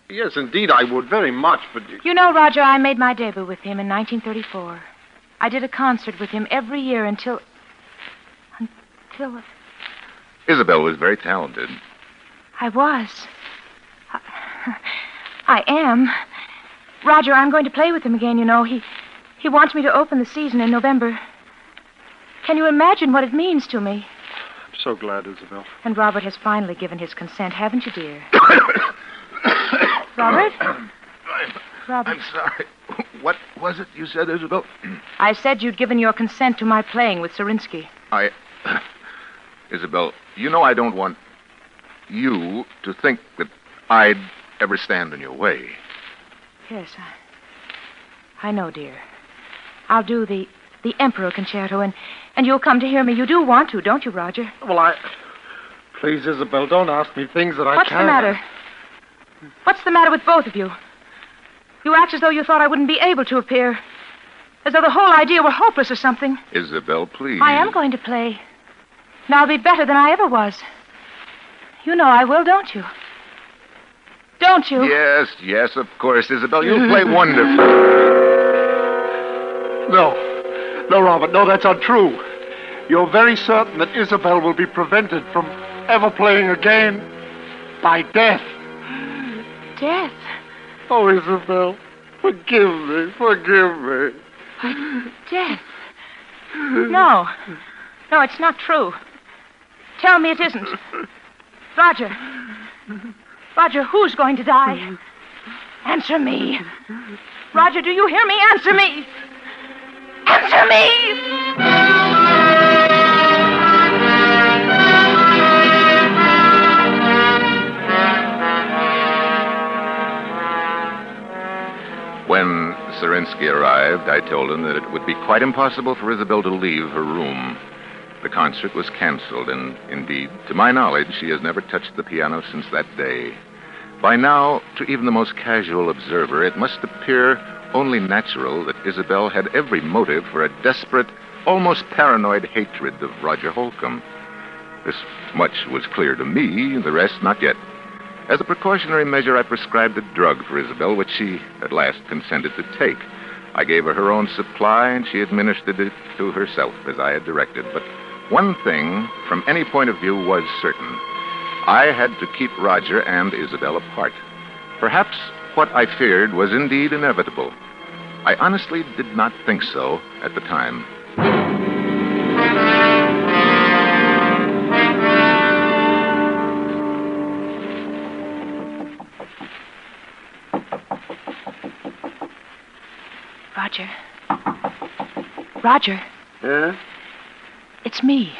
Yes, indeed, I would very much, but you... You know, Roger, I made my debut with him in 1934. I did a concert with him every year until. Until Isabel was very talented. I was. I, I am. Roger, I'm going to play with him again, you know. He, he wants me to open the season in November. Can you imagine what it means to me? I'm so glad, Isabel. And Robert has finally given his consent, haven't you, dear? Robert? Robert, I'm sorry. What was it you said, Isabel? I said you'd given your consent to my playing with Serinsky. I. Isabel, you know I don't want you to think that I'd ever stand in your way. Yes, I, I know, dear. I'll do the the Emperor concerto, and and you'll come to hear me. You do want to, don't you, Roger? Well, I... Please, Isabel, don't ask me things that I What's can't... the matter? What's the matter with both of you? You act as though you thought I wouldn't be able to appear. As though the whole idea were hopeless or something. Isabel, please. I am going to play. And I'll be better than I ever was. You know I will, don't you? Don't you? Yes, yes, of course, Isabel. You'll play wonderfully. No. No, Robert, no, that's untrue. You're very certain that Isabel will be prevented from ever playing again by death. Death? Oh, Isabel, forgive me, forgive me. Death? No. No, it's not true. Tell me it isn't. Roger. Roger, who's going to die? Answer me. Roger, do you hear me? Answer me. Answer me! When Serinsky arrived, I told him that it would be quite impossible for Isabel to leave her room. The concert was canceled, and indeed, to my knowledge, she has never touched the piano since that day. By now, to even the most casual observer, it must appear only natural that Isabel had every motive for a desperate, almost paranoid hatred of Roger Holcomb. This much was clear to me, the rest not yet. As a precautionary measure, I prescribed a drug for Isabel, which she at last consented to take. I gave her her own supply, and she administered it to herself as I had directed. But one thing, from any point of view, was certain. I had to keep Roger and Isabel apart. Perhaps what I feared was indeed inevitable. I honestly did not think so at the time. Roger. Roger, Yeah? It's me.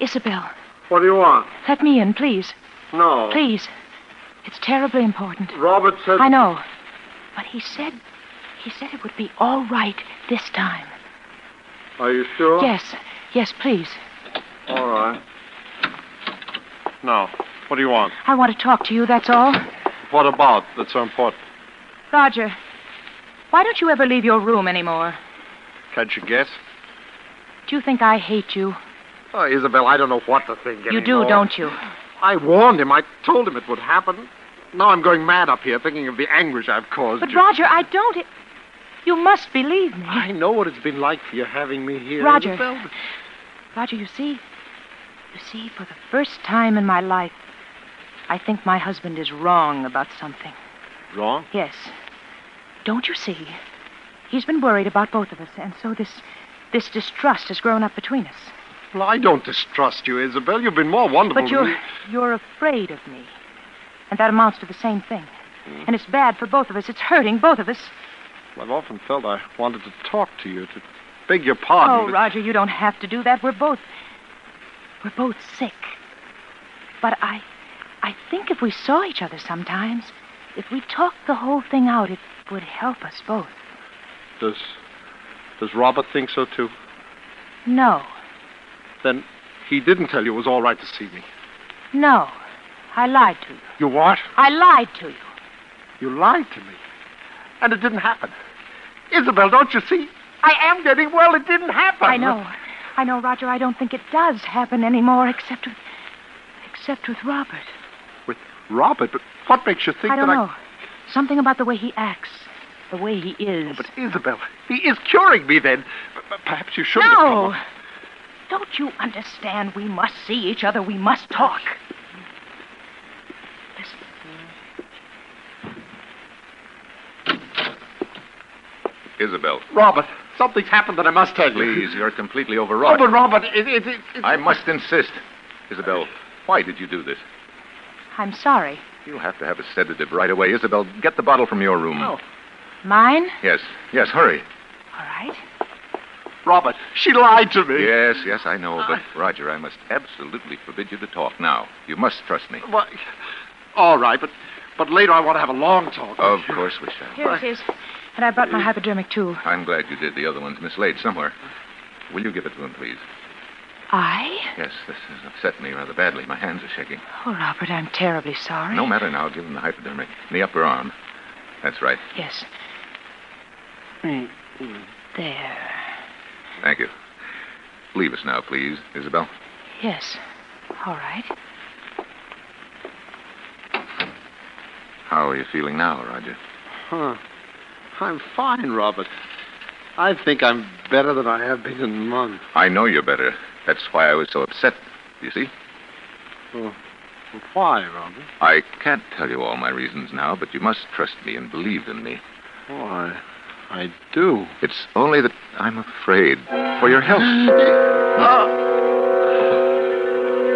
Isabel. What do you want? Let me in, please. No. Please. It's terribly important. Robert said... I know. But he said. He said it would be all right this time. Are you sure? Yes. Yes, please. All right. Now, what do you want? I want to talk to you, that's all. What about that's so important? Roger, why don't you ever leave your room anymore? Can't you guess? Do you think I hate you? Oh, Isabel, I don't know what to think You do, anymore. don't you? I warned him. I told him it would happen. Now I'm going mad up here thinking of the anguish I've caused But you. Roger, I don't. You must believe me. I know what it's been like for you having me here. Roger. Isabel. Roger, you see, you see, for the first time in my life, I think my husband is wrong about something. Wrong? Yes. Don't you see? He's been worried about both of us, and so this this distrust has grown up between us. Well, I don't distrust you, Isabel. You've been more wonderful But you're you're afraid of me. And that amounts to the same thing. Hmm? And it's bad for both of us. It's hurting both of us. I've often felt I wanted to talk to you, to beg your pardon. Oh, but- Roger, you don't have to do that. We're both We're both sick. But I. I think if we saw each other sometimes, if we talked the whole thing out, it would help us both. Does. Does Robert think so, too? No. Then he didn't tell you it was all right to see me. No. I lied to you. You what? I lied to you. You lied to me. And it didn't happen. Isabel, don't you see? I am getting well. It didn't happen. I know. I know, Roger. I don't think it does happen anymore, except with. except with Robert. With Robert? But what makes you think that I don't that know. Something about the way he acts, the way he is. Oh, but Isabel, he is curing me then. P- p- Perhaps you shouldn't have No! Don't you understand? We must see each other. We must talk. Isabel, Robert, something's happened that I must tell you. please, you're completely Oh, overwrought. but Robert, it, it, it, it- I must insist. Isabel, why did you do this? I'm sorry. You'll have to have a sedative right away. Isabel, get the bottle from your room. Oh. Mine? Yes, yes, hurry. All right. Robert, she lied to me. Yes, yes, I know, but uh, Roger, I must absolutely forbid you to talk now. You must trust me. Well, all right, but but later I want to have a long talk. Of course we shall. Here it is. And I brought my hypodermic, too. I'm glad you did. The other one's mislaid somewhere. Will you give it to him, please? I? Yes, this has upset me rather badly. My hands are shaking. Oh, Robert, I'm terribly sorry. No matter now. Give him the hypodermic. In the upper arm. That's right. Yes. Hmm. There. Thank you. Leave us now, please, Isabel. Yes. All right. How are you feeling now, Roger? Huh. I'm fine, Robert. I think I'm better than I have been in months. I know you're better. That's why I was so upset. You see? Oh, why, Robert? I can't tell you all my reasons now, but you must trust me and believe in me. Oh, I, do. It's only that I'm afraid for your health. Ah!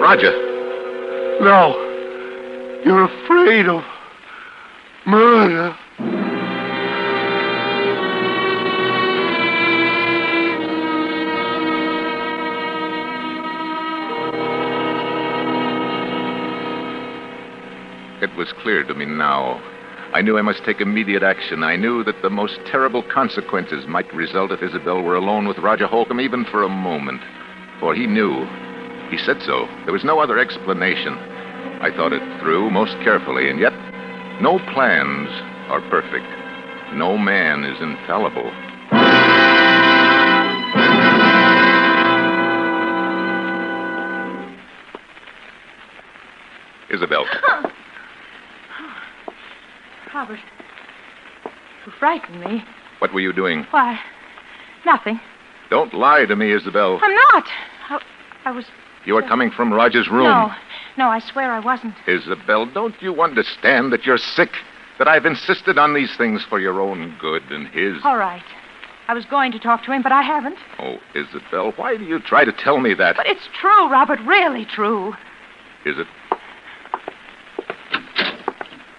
Roger. No. You're afraid of murder. It was clear to me now. I knew I must take immediate action. I knew that the most terrible consequences might result if Isabel were alone with Roger Holcomb, even for a moment. For he knew. He said so. There was no other explanation. I thought it through most carefully, and yet, no plans are perfect. No man is infallible. Isabel, Robert, you frightened me. what were you doing? Why, nothing. Don't lie to me, Isabel. I'm not. I, I was. You are coming from Roger's room. No, no, I swear I wasn't. Isabel, don't you understand that you're sick? That I've insisted on these things for your own good and his? All right. I was going to talk to him, but I haven't. Oh, Isabel, why do you try to tell me that? But it's true, Robert, really true. Is it?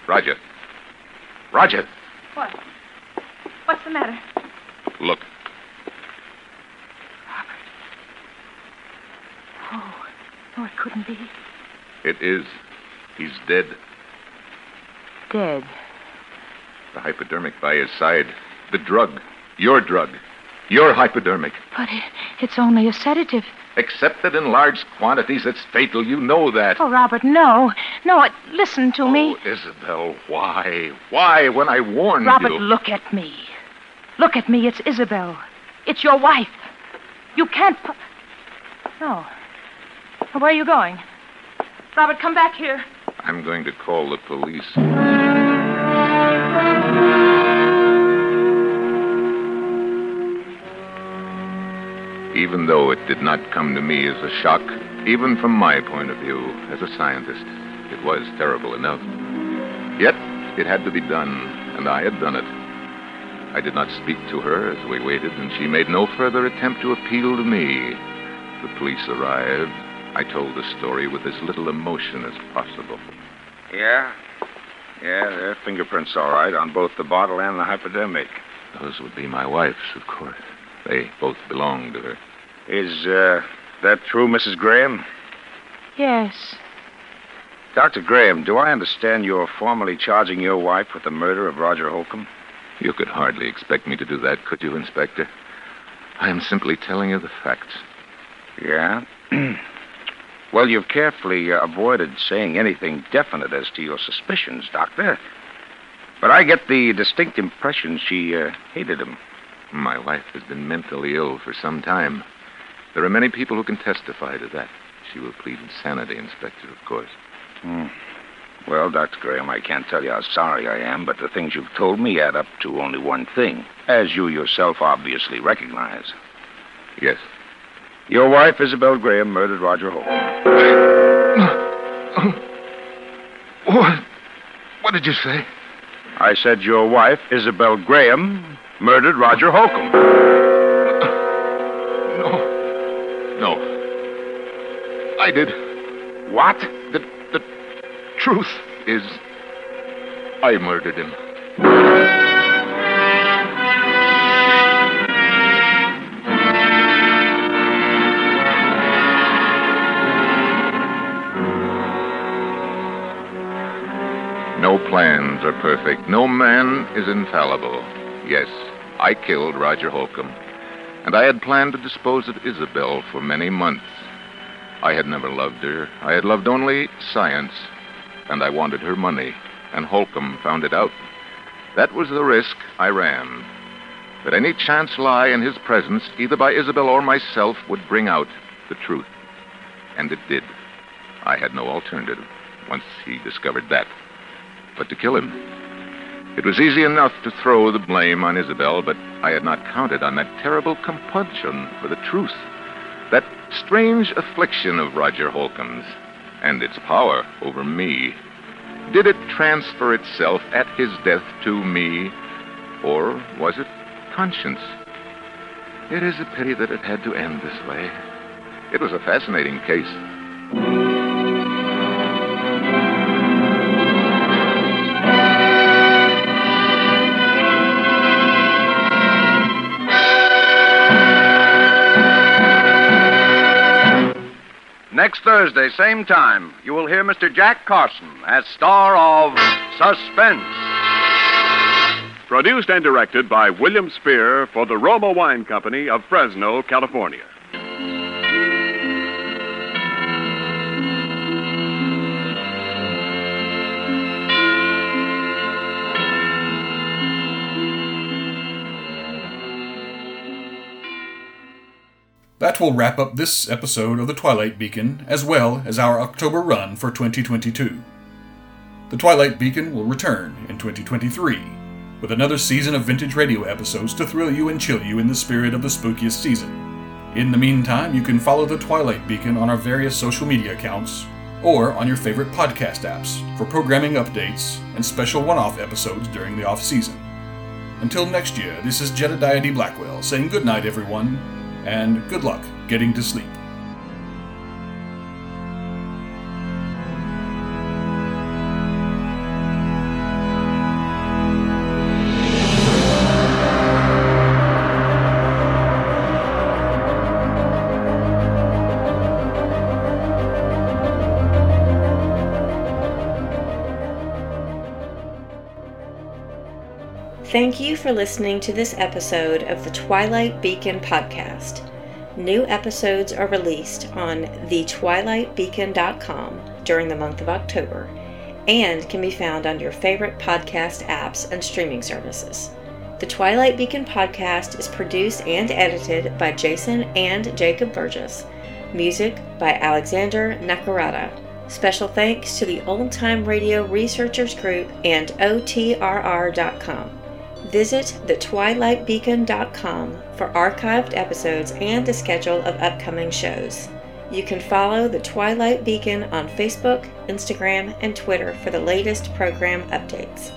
Roger. Roger, What? What's the matter? look. Oh, no, it couldn't be. It is. He's dead. Dead. The hypodermic by his side. The drug. Your drug. Your hypodermic. But it, it's only a sedative. Except that in large quantities it's fatal. You know that. Oh, Robert, no. No, it, listen to me. Oh, Isabel, why? Why when I warned Robert, you? Robert, look at me. Look at me. It's Isabel. It's your wife. You can't. pu- No. Where are you going? Robert, come back here. I'm going to call the police. Even though it did not come to me as a shock, even from my point of view as a scientist, it was terrible enough. Yet, it had to be done, and I had done it. I did not speak to her as we waited, and she made no further attempt to appeal to me. The police arrived. I told the story with as little emotion as possible. Yeah? Yeah, there are fingerprints all right on both the bottle and the hypodermic. Those would be my wife's, of course. They both belong to her. Is uh, that true, Mrs. Graham? Yes. Dr. Graham, do I understand you're formally charging your wife with the murder of Roger Holcomb? You could hardly expect me to do that, could you, Inspector? I am simply telling you the facts. Yeah? well, you've carefully uh, avoided saying anything definite as to your suspicions, Doctor. But I get the distinct impression she uh, hated him. My wife has been mentally ill for some time. There are many people who can testify to that. She will plead insanity, Inspector, of course. Hmm. Well, Dr. Graham, I can't tell you how sorry I am, but the things you've told me add up to only one thing, as you yourself obviously recognize. Yes. Your wife, Isabel Graham, murdered Roger Holcomb. What? What did you say? I said your wife, Isabel Graham, murdered Roger Holcomb. No. No. I did. What? The, the truth is, I murdered him. No plans are perfect. No man is infallible. Yes, I killed Roger Holcomb, and I had planned to dispose of Isabel for many months. I had never loved her. I had loved only science, and I wanted her money, and Holcomb found it out. That was the risk I ran. That any chance lie in his presence, either by Isabel or myself, would bring out the truth. And it did. I had no alternative once he discovered that but to kill him. It was easy enough to throw the blame on Isabel, but I had not counted on that terrible compunction for the truth. That strange affliction of Roger Holcomb's and its power over me. Did it transfer itself at his death to me, or was it conscience? It is a pity that it had to end this way. It was a fascinating case. Next Thursday, same time, you will hear Mr. Jack Carson as star of Suspense. Produced and directed by William Spier for the Roma Wine Company of Fresno, California. That will wrap up this episode of The Twilight Beacon, as well as our October run for 2022. The Twilight Beacon will return in 2023, with another season of vintage radio episodes to thrill you and chill you in the spirit of the spookiest season. In the meantime, you can follow The Twilight Beacon on our various social media accounts or on your favorite podcast apps for programming updates and special one off episodes during the off season. Until next year, this is Jedediah D. Blackwell saying goodnight, everyone, and good luck getting to sleep. Thank you for listening to this episode of the Twilight Beacon podcast. New episodes are released on thetwilightbeacon.com during the month of October and can be found on your favorite podcast apps and streaming services. The Twilight Beacon podcast is produced and edited by Jason and Jacob Burgess. Music by Alexander Nakarada. Special thanks to the Old Time Radio Researchers Group and OTRR.com. Visit thetwilightbeacon.com for archived episodes and a schedule of upcoming shows. You can follow the Twilight Beacon on Facebook, Instagram, and Twitter for the latest program updates.